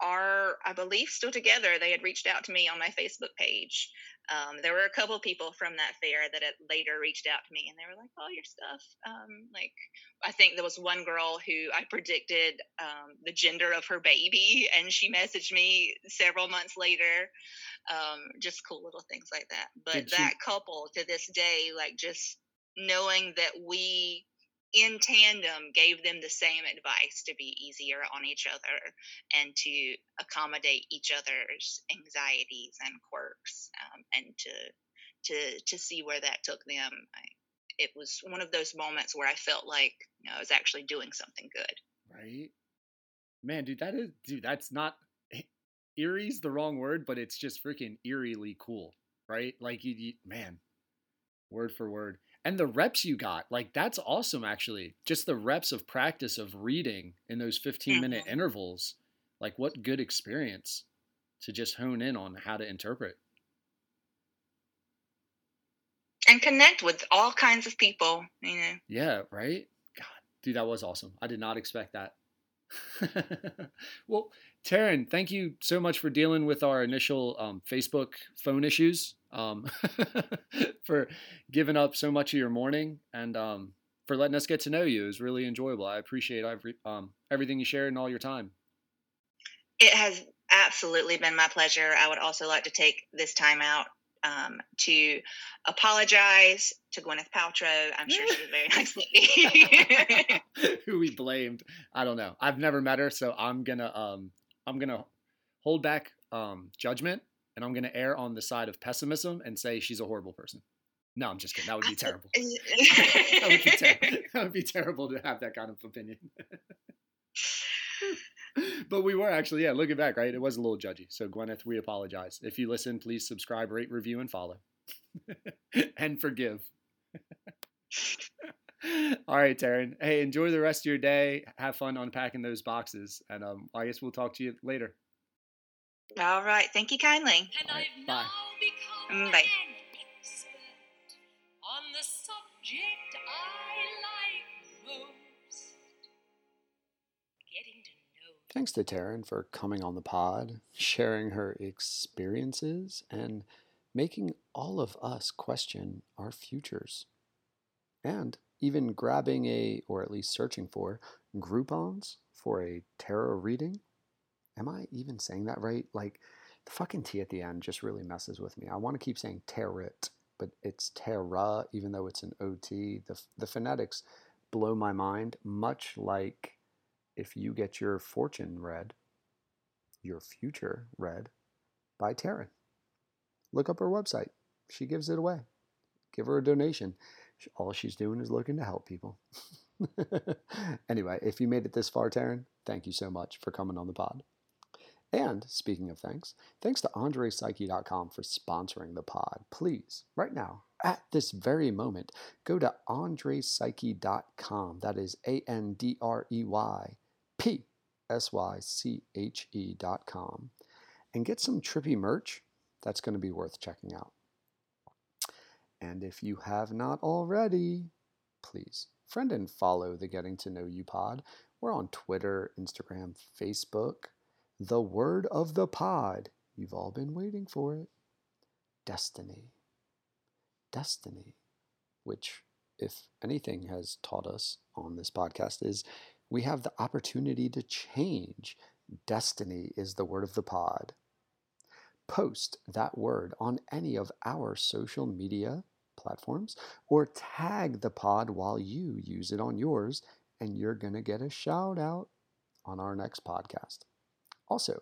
are, I believe, still together. They had reached out to me on my Facebook page. Um, there were a couple people from that fair that had later reached out to me, and they were like, "Oh, your stuff." Um, like, I think there was one girl who I predicted um, the gender of her baby, and she messaged me several months later. Um, just cool little things like that. But that couple to this day, like, just knowing that we in tandem gave them the same advice to be easier on each other and to accommodate each other's anxieties and quirks um, and to to to see where that took them. I, it was one of those moments where i felt like you know, i was actually doing something good. Right? Man dude that is dude that's not eerie's the wrong word but it's just freaking eerily cool right? Like you, you man word for word and the reps you got like that's awesome actually. Just the reps of practice of reading in those 15 minute mm-hmm. intervals like what good experience to just hone in on how to interpret. And connect with all kinds of people you know. Yeah right? God dude that was awesome. I did not expect that well, Taryn, thank you so much for dealing with our initial um, Facebook phone issues, um, for giving up so much of your morning, and um, for letting us get to know you. It was really enjoyable. I appreciate every, um, everything you shared and all your time. It has absolutely been my pleasure. I would also like to take this time out um, to apologize to Gwyneth Paltrow. I'm sure she's a very nice lady. Who we blamed. I don't know. I've never met her, so I'm gonna um, I'm gonna hold back um, judgment and I'm gonna err on the side of pessimism and say she's a horrible person. No, I'm just kidding. That would be terrible. that, would be ter- that would be terrible to have that kind of opinion. but we were actually, yeah, looking back, right? It was a little judgy. So, Gwyneth, we apologize. If you listen, please subscribe, rate, review, and follow. and forgive. All right, Taryn. Hey, enjoy the rest of your day. Have fun unpacking those boxes. And um, I guess we'll talk to you later. All right. Thank you kindly. Right, bye. Mm, bye. Thanks to Taryn for coming on the pod, sharing her experiences, and making all of us question our futures. And even grabbing a, or at least searching for, Groupons for a tarot reading. Am I even saying that right? Like, the fucking T at the end just really messes with me. I want to keep saying tarot, but it's Terra, even though it's an OT. The, the phonetics blow my mind, much like if you get your fortune read, your future read by Taryn. Look up her website. She gives it away. Give her a donation. All she's doing is looking to help people. anyway, if you made it this far, Taryn, thank you so much for coming on the pod. And speaking of thanks, thanks to AndreyPsyche.com for sponsoring the pod. Please, right now, at this very moment, go to AndreyPsyche.com. That is A N D R E Y P S Y C H E dot com and get some trippy merch. That's going to be worth checking out. And if you have not already, please friend and follow the Getting to Know You pod. We're on Twitter, Instagram, Facebook. The word of the pod. You've all been waiting for it. Destiny. Destiny, which, if anything has taught us on this podcast, is we have the opportunity to change. Destiny is the word of the pod. Post that word on any of our social media platforms or tag the pod while you use it on yours, and you're going to get a shout out on our next podcast. Also,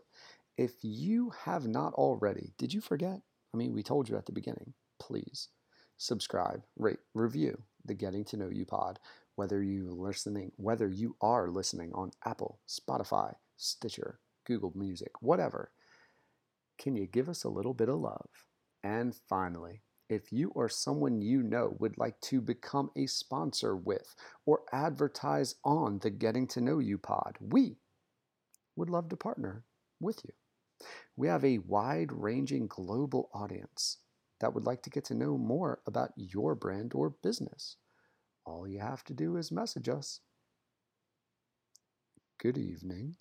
if you have not already, did you forget? I mean, we told you at the beginning. Please subscribe, rate, review the Getting to Know You pod whether you listening whether you are listening on Apple, Spotify, Stitcher, Google Music, whatever. Can you give us a little bit of love? And finally, if you or someone you know would like to become a sponsor with or advertise on the Getting to Know You pod, we would love to partner with you. We have a wide ranging global audience that would like to get to know more about your brand or business. All you have to do is message us. Good evening